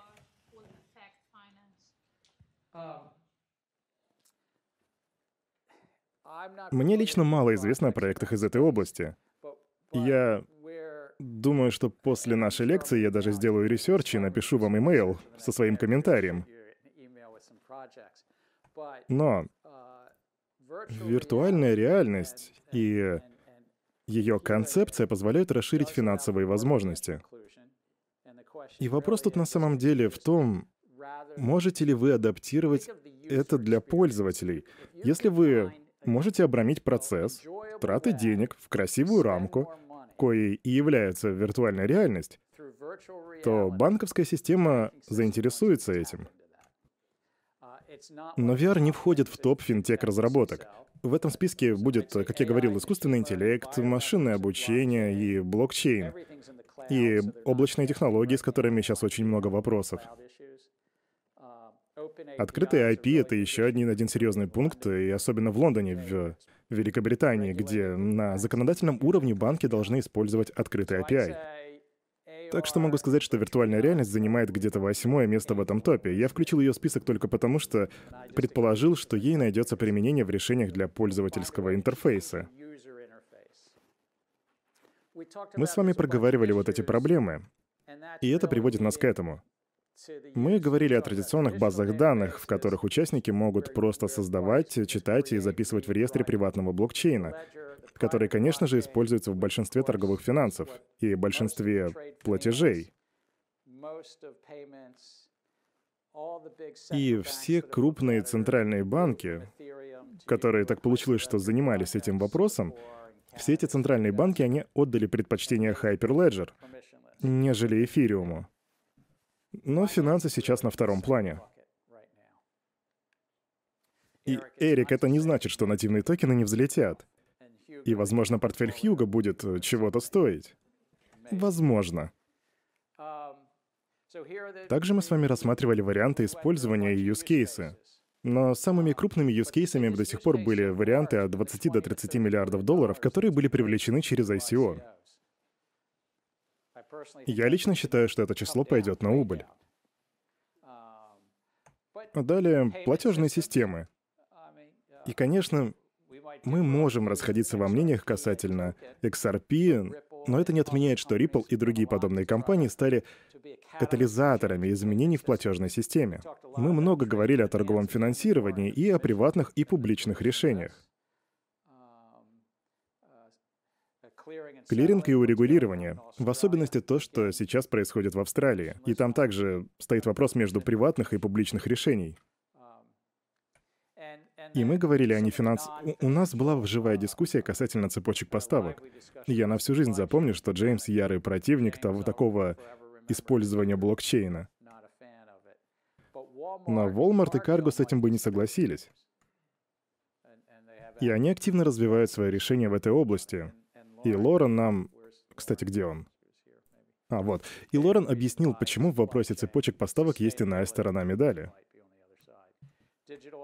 Мне лично мало известно о проектах из этой области. Я думаю, что после нашей лекции я даже сделаю research и напишу вам имейл со своим комментарием. Но виртуальная реальность и ее концепция позволяют расширить финансовые возможности. И вопрос тут на самом деле в том, можете ли вы адаптировать это для пользователей. Если вы можете обрамить процесс, траты денег в красивую рамку, коей и является виртуальная реальность, то банковская система заинтересуется этим. Но VR не входит в топ финтех-разработок. В этом списке будет, как я говорил, искусственный интеллект, машинное обучение и блокчейн. И облачные технологии, с которыми сейчас очень много вопросов. Открытый IP — это еще один, один серьезный пункт, и особенно в Лондоне, в Великобритании, где на законодательном уровне банки должны использовать открытый API. Так что могу сказать, что виртуальная реальность занимает где-то восьмое место в этом топе. Я включил ее в список только потому, что предположил, что ей найдется применение в решениях для пользовательского интерфейса. Мы с вами проговаривали вот эти проблемы, и это приводит нас к этому. Мы говорили о традиционных базах данных, в которых участники могут просто создавать, читать и записывать в реестре приватного блокчейна, который, конечно же, используется в большинстве торговых финансов и большинстве платежей. И все крупные центральные банки, которые так получилось, что занимались этим вопросом, все эти центральные банки, они отдали предпочтение Hyperledger, нежели эфириуму. Но финансы сейчас на втором плане. И, Эрик, это не значит, что нативные токены не взлетят. И, возможно, портфель Хьюга будет э, чего-то стоить. Возможно. Также мы с вами рассматривали варианты использования и use Но самыми крупными use до сих пор были варианты от 20 до 30 миллиардов долларов, которые были привлечены через ICO. Я лично считаю, что это число пойдет на убыль. Далее, платежные системы. И, конечно, мы можем расходиться во мнениях касательно XRP, но это не отменяет, что Ripple и другие подобные компании стали катализаторами изменений в платежной системе. Мы много говорили о торговом финансировании и о приватных и публичных решениях. Клиринг и урегулирование. В особенности то, что сейчас происходит в Австралии. И там также стоит вопрос между приватных и публичных решений. И мы говорили о нефинанс... У нас была живая дискуссия касательно цепочек поставок. Я на всю жизнь запомню, что Джеймс ярый противник того такого использования блокчейна. Но Walmart и Cargo с этим бы не согласились. И они активно развивают свои решения в этой области. И Лорен нам... Кстати, где он? А, вот. И Лорен объяснил, почему в вопросе цепочек поставок есть иная сторона медали.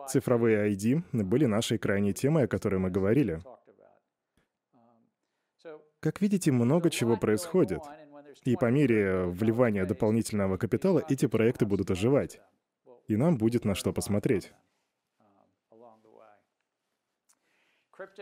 Цифровые ID были нашей крайней темой, о которой мы говорили. Как видите, много чего происходит. И по мере вливания дополнительного капитала эти проекты будут оживать. И нам будет на что посмотреть.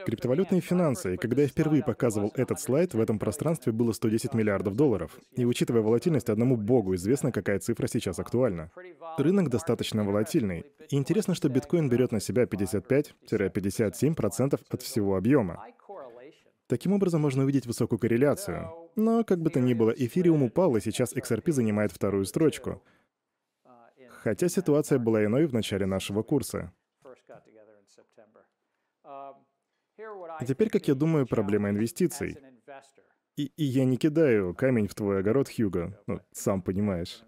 Криптовалютные финансы. И когда я впервые показывал этот слайд, в этом пространстве было 110 миллиардов долларов. И учитывая волатильность, одному богу известно, какая цифра сейчас актуальна. Рынок достаточно волатильный. И интересно, что биткоин берет на себя 55-57% от всего объема. Таким образом, можно увидеть высокую корреляцию. Но, как бы то ни было, эфириум упал, и сейчас XRP занимает вторую строчку. Хотя ситуация была иной в начале нашего курса. А теперь, как я думаю, проблема инвестиций. И, и я не кидаю камень в твой огород, Хьюго, ну, сам понимаешь.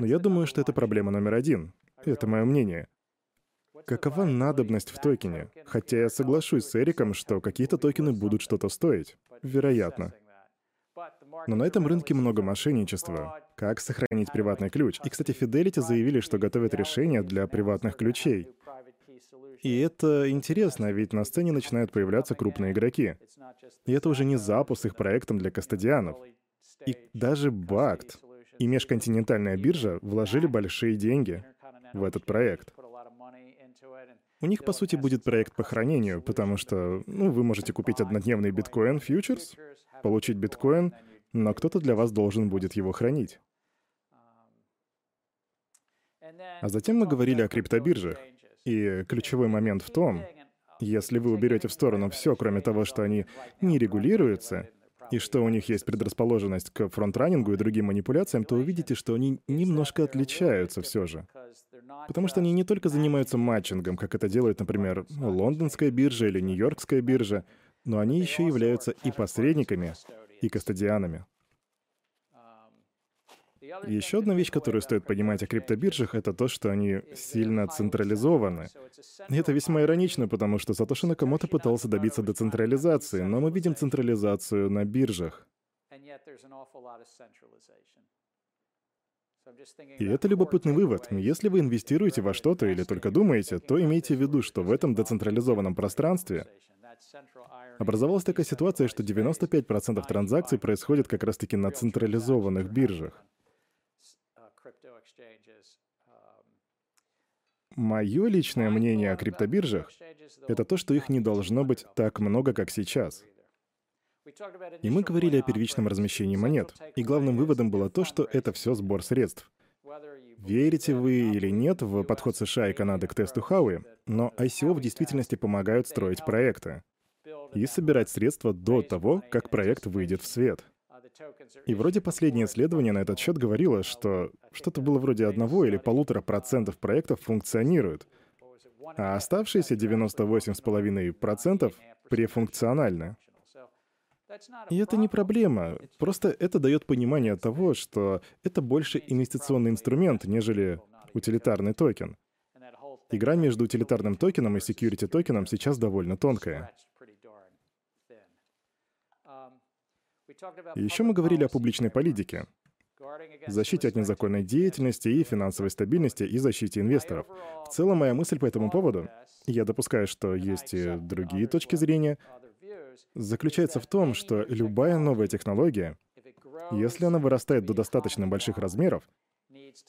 Но я думаю, что это проблема номер один. Это мое мнение. Какова надобность в токене? Хотя я соглашусь с Эриком, что какие-то токены будут что-то стоить. Вероятно. Но на этом рынке много мошенничества. Как сохранить приватный ключ? И, кстати, Fidelity заявили, что готовят решение для приватных ключей. И это интересно, ведь на сцене начинают появляться крупные игроки. И это уже не запуск их проектом для кастодианов. И даже Бакт и межконтинентальная биржа вложили большие деньги в этот проект. У них, по сути, будет проект по хранению, потому что ну, вы можете купить однодневный биткоин фьючерс, получить биткоин, но кто-то для вас должен будет его хранить. А затем мы говорили о криптобиржах. И ключевой момент в том, если вы уберете в сторону все, кроме того, что они не регулируются, и что у них есть предрасположенность к фронтранингу и другим манипуляциям, то увидите, что они немножко отличаются все же. Потому что они не только занимаются матчингом, как это делает, например, лондонская биржа или нью-йоркская биржа, но они еще являются и посредниками, и кастодианами. Еще одна вещь, которую стоит понимать о криптобиржах, это то, что они сильно централизованы. И это весьма иронично, потому что Сатоши Накамото пытался добиться децентрализации, но мы видим централизацию на биржах. И это любопытный вывод. Если вы инвестируете во что-то или только думаете, то имейте в виду, что в этом децентрализованном пространстве образовалась такая ситуация, что 95% транзакций происходит как раз-таки на централизованных биржах. Мое личное мнение о криптобиржах — это то, что их не должно быть так много, как сейчас. И мы говорили о первичном размещении монет. И главным выводом было то, что это все сбор средств. Верите вы или нет в подход США и Канады к тесту Хауи, но ICO в действительности помогают строить проекты и собирать средства до того, как проект выйдет в свет. И вроде последнее исследование на этот счет говорило, что что-то было вроде одного или полутора процентов проектов функционируют, а оставшиеся 98,5% префункциональны. И это не проблема, просто это дает понимание того, что это больше инвестиционный инструмент, нежели утилитарный токен. Игра между утилитарным токеном и security токеном сейчас довольно тонкая. Еще мы говорили о публичной политике, защите от незаконной деятельности и финансовой стабильности и защите инвесторов. В целом, моя мысль по этому поводу, я допускаю, что есть и другие точки зрения, заключается в том, что любая новая технология, если она вырастает до достаточно больших размеров,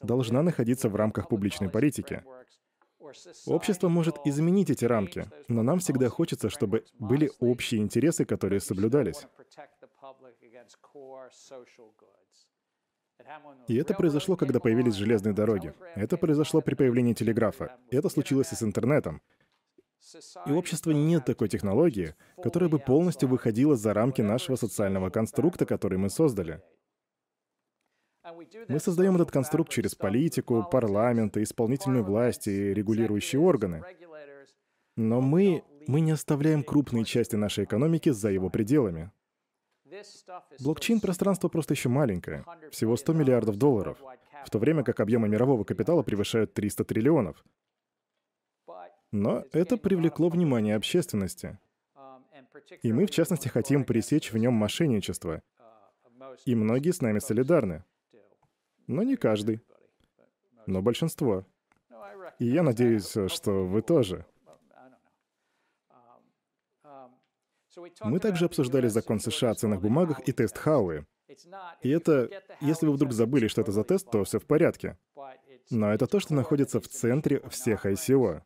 должна находиться в рамках публичной политики. Общество может изменить эти рамки, но нам всегда хочется, чтобы были общие интересы, которые соблюдались. И это произошло, когда появились железные дороги. Это произошло при появлении телеграфа. Это случилось и с интернетом. И у общества нет такой технологии, которая бы полностью выходила за рамки нашего социального конструкта, который мы создали. Мы создаем этот конструкт через политику, парламент, исполнительную власть и регулирующие органы. Но мы, мы не оставляем крупные части нашей экономики за его пределами. Блокчейн-пространство просто еще маленькое, всего 100 миллиардов долларов, в то время как объемы мирового капитала превышают 300 триллионов. Но это привлекло внимание общественности. И мы, в частности, хотим пресечь в нем мошенничество. И многие с нами солидарны. Но не каждый. Но большинство. И я надеюсь, что вы тоже. Мы также обсуждали закон США о ценных бумагах и тест Хауи. И это, если вы вдруг забыли, что это за тест, то все в порядке. Но это то, что находится в центре всех ICO.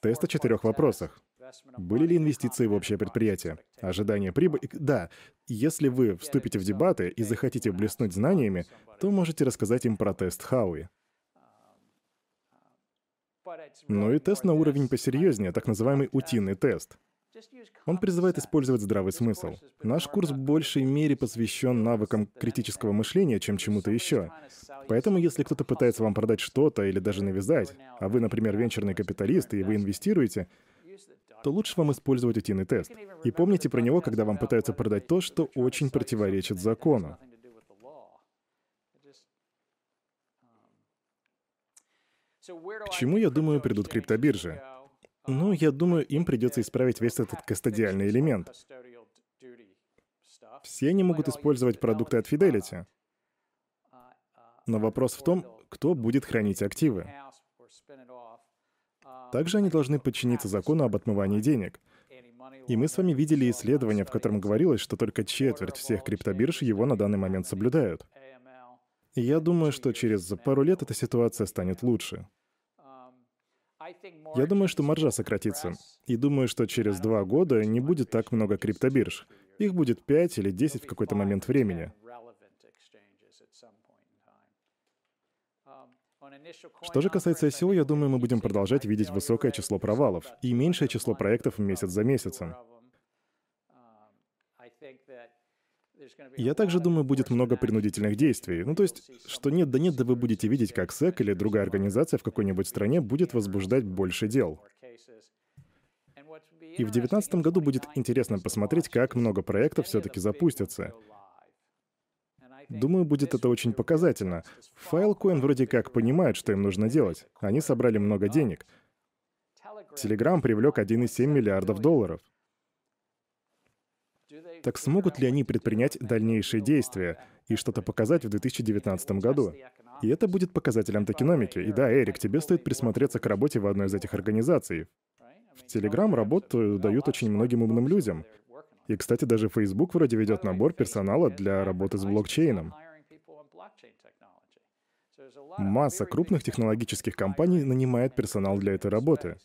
Тест о четырех вопросах. Были ли инвестиции в общее предприятие? Ожидание прибыли? Да. Если вы вступите в дебаты и захотите блеснуть знаниями, то можете рассказать им про тест Хауи. Ну и тест на уровень посерьезнее, так называемый утиный тест. Он призывает использовать здравый смысл. Наш курс в большей мере посвящен навыкам критического мышления, чем чему-то еще. Поэтому, если кто-то пытается вам продать что-то или даже навязать, а вы, например, венчурный капиталист, и вы инвестируете, то лучше вам использовать утиный тест. И помните про него, когда вам пытаются продать то, что очень противоречит закону. К чему, я думаю, придут криптобиржи? Ну, я думаю, им придется исправить весь этот кастодиальный элемент. Все они могут использовать продукты от Fidelity. Но вопрос в том, кто будет хранить активы. Также они должны подчиниться закону об отмывании денег. И мы с вами видели исследование, в котором говорилось, что только четверть всех криптобирж его на данный момент соблюдают. И я думаю, что через пару лет эта ситуация станет лучше. Я думаю, что маржа сократится. И думаю, что через два года не будет так много криптобирж. Их будет 5 или 10 в какой-то момент времени. Что же касается ICO, я думаю, мы будем продолжать видеть высокое число провалов и меньшее число проектов месяц за месяцем. Я также думаю, будет много принудительных действий. Ну, то есть, что нет да нет, да вы будете видеть, как СЭК или другая организация в какой-нибудь стране будет возбуждать больше дел. И в 2019 году будет интересно посмотреть, как много проектов все-таки запустятся. Думаю, будет это очень показательно. Filecoin вроде как понимают, что им нужно делать. Они собрали много денег. Telegram привлек 1,7 миллиардов долларов. Так смогут ли они предпринять дальнейшие действия и что-то показать в 2019 году? И это будет показателем токеномики. И да, Эрик, тебе стоит присмотреться к работе в одной из этих организаций. В Telegram работу дают очень многим умным людям. И, кстати, даже Facebook вроде ведет набор персонала для работы с блокчейном. Масса крупных технологических компаний нанимает персонал для этой работы.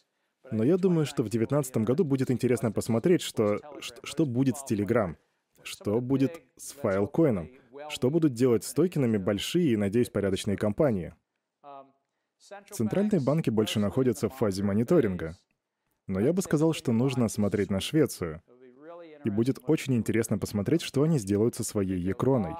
Но я думаю, что в 2019 году будет интересно посмотреть, что, что, что будет с Telegram, что будет с файлкоином, что будут делать с токенами большие и, надеюсь, порядочные компании. Центральные банки больше находятся в фазе мониторинга. Но я бы сказал, что нужно смотреть на Швецию. И будет очень интересно посмотреть, что они сделают со своей Екроной.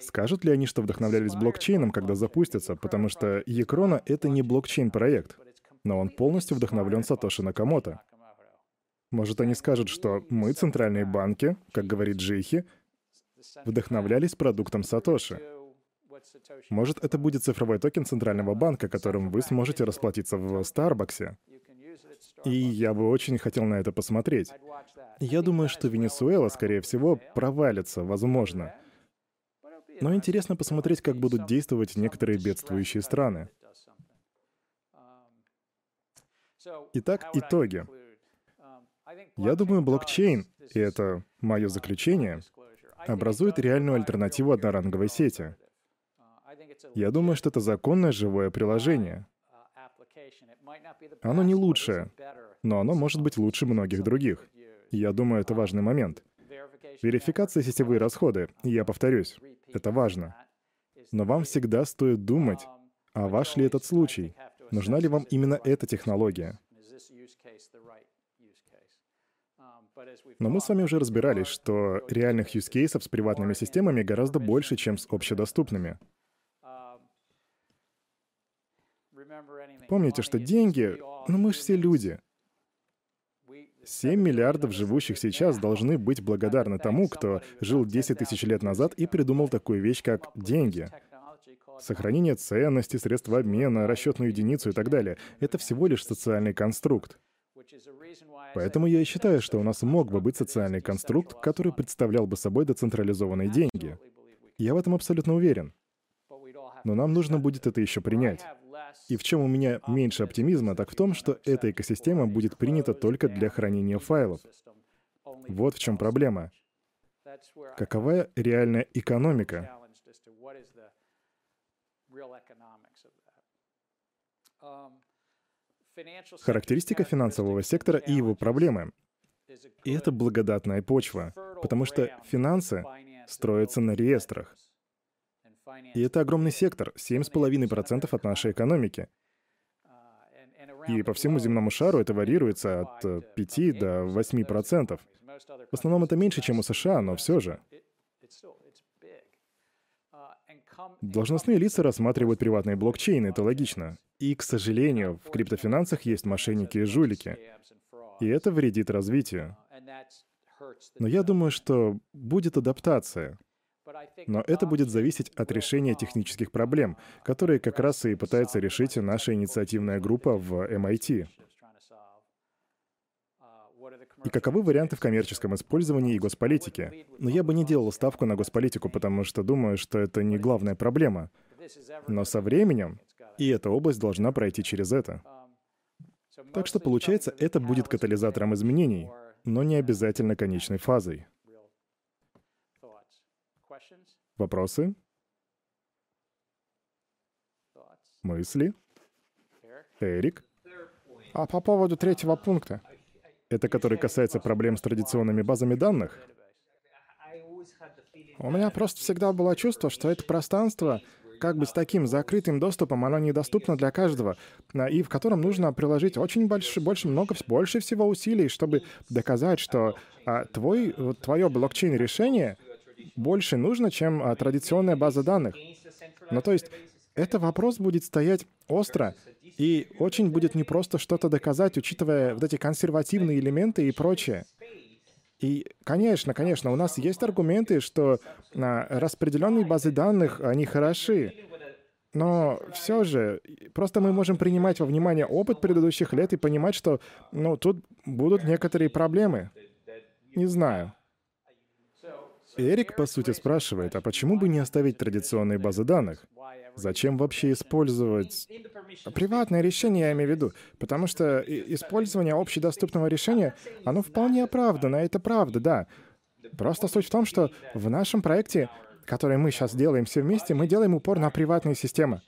Скажут ли они, что вдохновлялись блокчейном, когда запустятся, потому что Екрона — это не блокчейн-проект, но он полностью вдохновлен Сатоши Накамото. Может, они скажут, что мы, центральные банки, как говорит Джейхи, вдохновлялись продуктом Сатоши. Может, это будет цифровой токен Центрального банка, которым вы сможете расплатиться в Старбаксе. И я бы очень хотел на это посмотреть. Я думаю, что Венесуэла, скорее всего, провалится, возможно. Но интересно посмотреть, как будут действовать некоторые бедствующие страны. Итак, итоги. Я думаю, блокчейн, и это мое заключение, образует реальную альтернативу одноранговой сети. Я думаю, что это законное живое приложение. Оно не лучшее, но оно может быть лучше многих других. Я думаю, это важный момент. Верификация сетевые расходы, я повторюсь, это важно. Но вам всегда стоит думать, а ваш ли этот случай? Нужна ли вам именно эта технология? Но мы с вами уже разбирались, что реальных use cases с приватными системами гораздо больше, чем с общедоступными. Помните, что деньги, ну мы же все люди. 7 миллиардов живущих сейчас должны быть благодарны тому, кто жил 10 тысяч лет назад и придумал такую вещь, как деньги. Сохранение ценности, средства обмена, расчетную единицу и так далее — это всего лишь социальный конструкт. Поэтому я и считаю, что у нас мог бы быть социальный конструкт, который представлял бы собой децентрализованные деньги. Я в этом абсолютно уверен. Но нам нужно будет это еще принять. И в чем у меня меньше оптимизма, так в том, что эта экосистема будет принята только для хранения файлов. Вот в чем проблема. Какова реальная экономика? Характеристика финансового сектора и его проблемы. И это благодатная почва, потому что финансы строятся на реестрах. И это огромный сектор, 7,5% от нашей экономики. И по всему земному шару это варьируется от 5 до 8%. В основном это меньше, чем у США, но все же. Должностные лица рассматривают приватные блокчейны, это логично. И, к сожалению, в криптофинансах есть мошенники и жулики. И это вредит развитию. Но я думаю, что будет адаптация. Но это будет зависеть от решения технических проблем, которые как раз и пытается решить наша инициативная группа в MIT. И каковы варианты в коммерческом использовании и госполитике? Но я бы не делал ставку на госполитику, потому что думаю, что это не главная проблема. Но со временем и эта область должна пройти через это. Так что получается, это будет катализатором изменений, но не обязательно конечной фазой. Вопросы? Мысли? Эрик? А по поводу третьего пункта? Это который касается проблем с традиционными базами данных? У меня просто всегда было чувство, что это пространство как бы с таким закрытым доступом, оно недоступно для каждого, и в котором нужно приложить очень больше, больше много, больше всего усилий, чтобы доказать, что а, твой, твое блокчейн-решение больше нужно, чем а, традиционная база данных. Ну, то есть, это вопрос будет стоять остро, и очень будет непросто что-то доказать, учитывая вот эти консервативные элементы и прочее. И, конечно, конечно, у нас есть аргументы, что а, распределенные базы данных, они хороши. Но все же, просто мы можем принимать во внимание опыт предыдущих лет и понимать, что, ну, тут будут некоторые проблемы. Не знаю. Эрик, по сути, спрашивает, а почему бы не оставить традиционные базы данных? Зачем вообще использовать... Приватное решение, я имею в виду. Потому что использование общедоступного решения, оно вполне оправдано, это правда, да. Просто суть в том, что в нашем проекте, который мы сейчас делаем все вместе, мы делаем упор на приватные системы.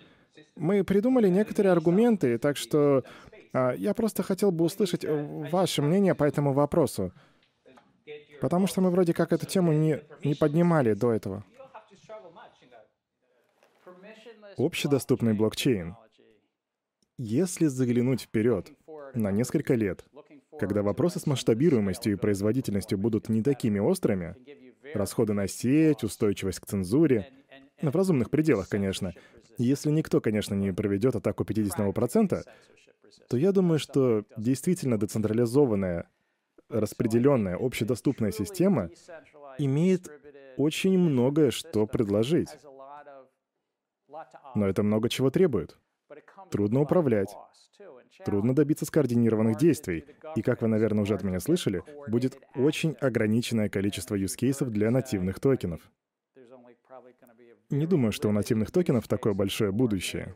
Мы придумали некоторые аргументы, так что а, я просто хотел бы услышать ваше мнение по этому вопросу. Потому что мы вроде как эту тему не, не поднимали до этого. Общедоступный блокчейн. Если заглянуть вперед на несколько лет, когда вопросы с масштабируемостью и производительностью будут не такими острыми, расходы на сеть, устойчивость к цензуре, в разумных пределах, конечно, если никто, конечно, не проведет атаку 50%, то я думаю, что действительно децентрализованная, распределенная, общедоступная система имеет очень многое, что предложить. Но это много чего требует. Трудно управлять. Трудно добиться скоординированных действий. И, как вы, наверное, уже от меня слышали, будет очень ограниченное количество юзкейсов для нативных токенов. Не думаю, что у нативных токенов такое большое будущее.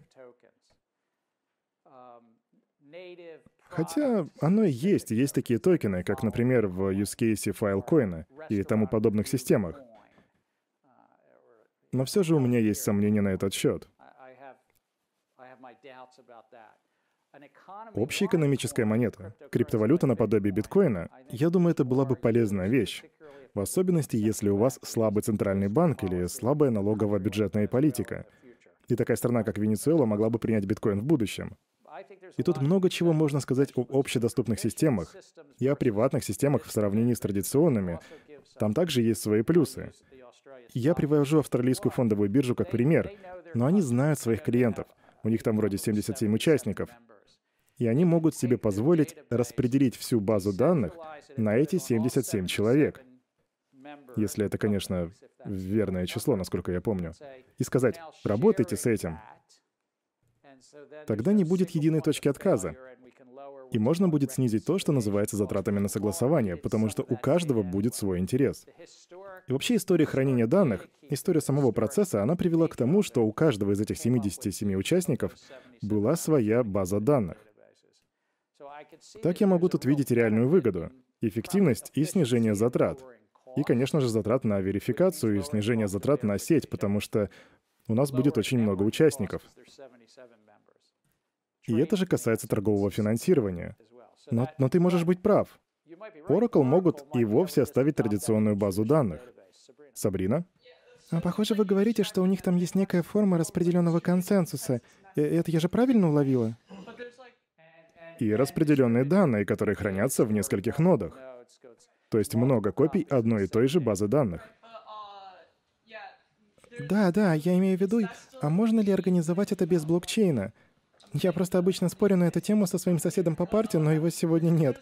Хотя оно и есть. Есть такие токены, как, например, в use case Filecoin и тому подобных системах. Но все же у меня есть сомнения на этот счет. Общая экономическая монета, криптовалюта наподобие биткоина, я думаю, это была бы полезная вещь. В особенности, если у вас слабый центральный банк или слабая налоговая бюджетная политика. И такая страна, как Венесуэла, могла бы принять биткоин в будущем. И тут много чего можно сказать об общедоступных системах и о приватных системах в сравнении с традиционными. Там также есть свои плюсы. Я привожу австралийскую фондовую биржу как пример, но они знают своих клиентов. У них там вроде 77 участников. И они могут себе позволить распределить всю базу данных на эти 77 человек. Если это, конечно, верное число, насколько я помню. И сказать, работайте с этим. Тогда не будет единой точки отказа. И можно будет снизить то, что называется затратами на согласование, потому что у каждого будет свой интерес. И вообще история хранения данных, история самого процесса, она привела к тому, что у каждого из этих 77 участников была своя база данных. Так я могу тут видеть реальную выгоду, эффективность и снижение затрат. И, конечно же, затрат на верификацию и снижение затрат на сеть, потому что у нас будет очень много участников. И это же касается торгового финансирования. Но, но ты можешь быть прав. Oracle могут и вовсе оставить традиционную базу данных. Сабрина? А, похоже, вы говорите, что у них там есть некая форма распределенного консенсуса. Э, это я же правильно уловила? И распределенные данные, которые хранятся в нескольких нодах. То есть много копий одной и той же базы данных. Да, да, я имею в виду, а можно ли организовать это без блокчейна? Я просто обычно спорю на эту тему со своим соседом по партии, но его сегодня нет.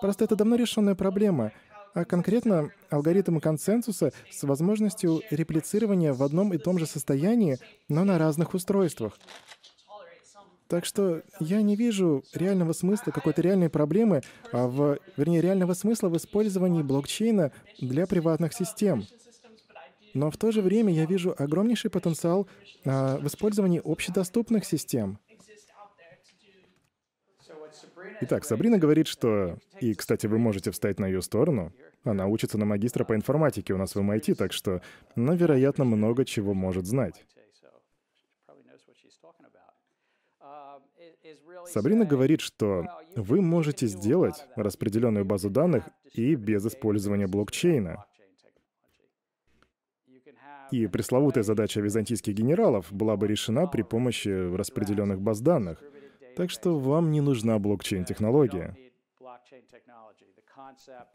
Просто это давно решенная проблема. А конкретно алгоритм консенсуса с возможностью реплицирования в одном и том же состоянии, но на разных устройствах. Так что я не вижу реального смысла, какой-то реальной проблемы, а в, вернее, реального смысла в использовании блокчейна для приватных систем. Но в то же время я вижу огромнейший потенциал а, в использовании общедоступных систем. Итак, Сабрина говорит, что... И, кстати, вы можете встать на ее сторону. Она учится на магистра по информатике у нас в MIT, так что она, вероятно, много чего может знать. Сабрина говорит, что вы можете сделать распределенную базу данных и без использования блокчейна. И пресловутая задача византийских генералов была бы решена при помощи распределенных баз данных. Так что вам не нужна блокчейн-технология.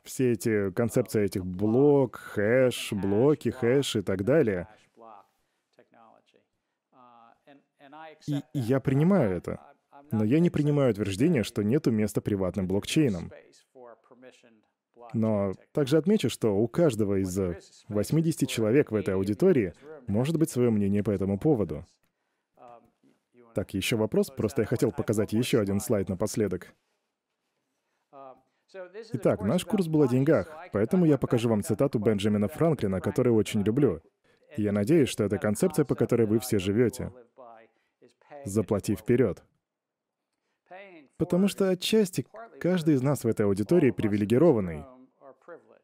Все эти концепции этих блок, хэш, блоки, хэш и так далее. И я принимаю это. Но я не принимаю утверждение, что нету места приватным блокчейнам. Но также отмечу, что у каждого из 80 человек в этой аудитории может быть свое мнение по этому поводу. Так, еще вопрос, просто я хотел показать еще один слайд напоследок. Итак, наш курс был о деньгах, поэтому я покажу вам цитату Бенджамина Франклина, которую очень люблю. И я надеюсь, что это концепция, по которой вы все живете. Заплати вперед. Потому что отчасти каждый из нас в этой аудитории привилегированный.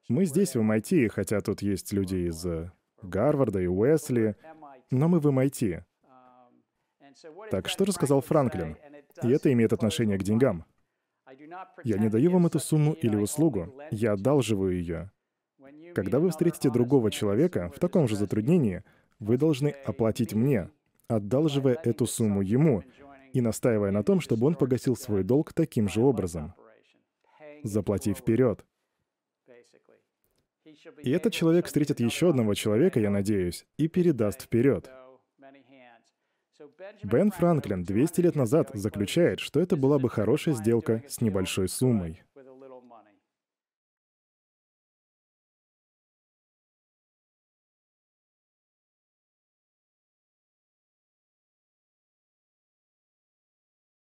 Мы здесь, в MIT, хотя тут есть люди из э, Гарварда и Уэсли, но мы в MIT. Так что же сказал Франклин? И это имеет отношение к деньгам. Я не даю вам эту сумму или услугу, я одалживаю ее. Когда вы встретите другого человека в таком же затруднении, вы должны оплатить мне, одалживая эту сумму ему и настаивая на том, чтобы он погасил свой долг таким же образом. Заплати вперед. И этот человек встретит еще одного человека, я надеюсь, и передаст вперед. Бен Франклин 200 лет назад заключает, что это была бы хорошая сделка с небольшой суммой.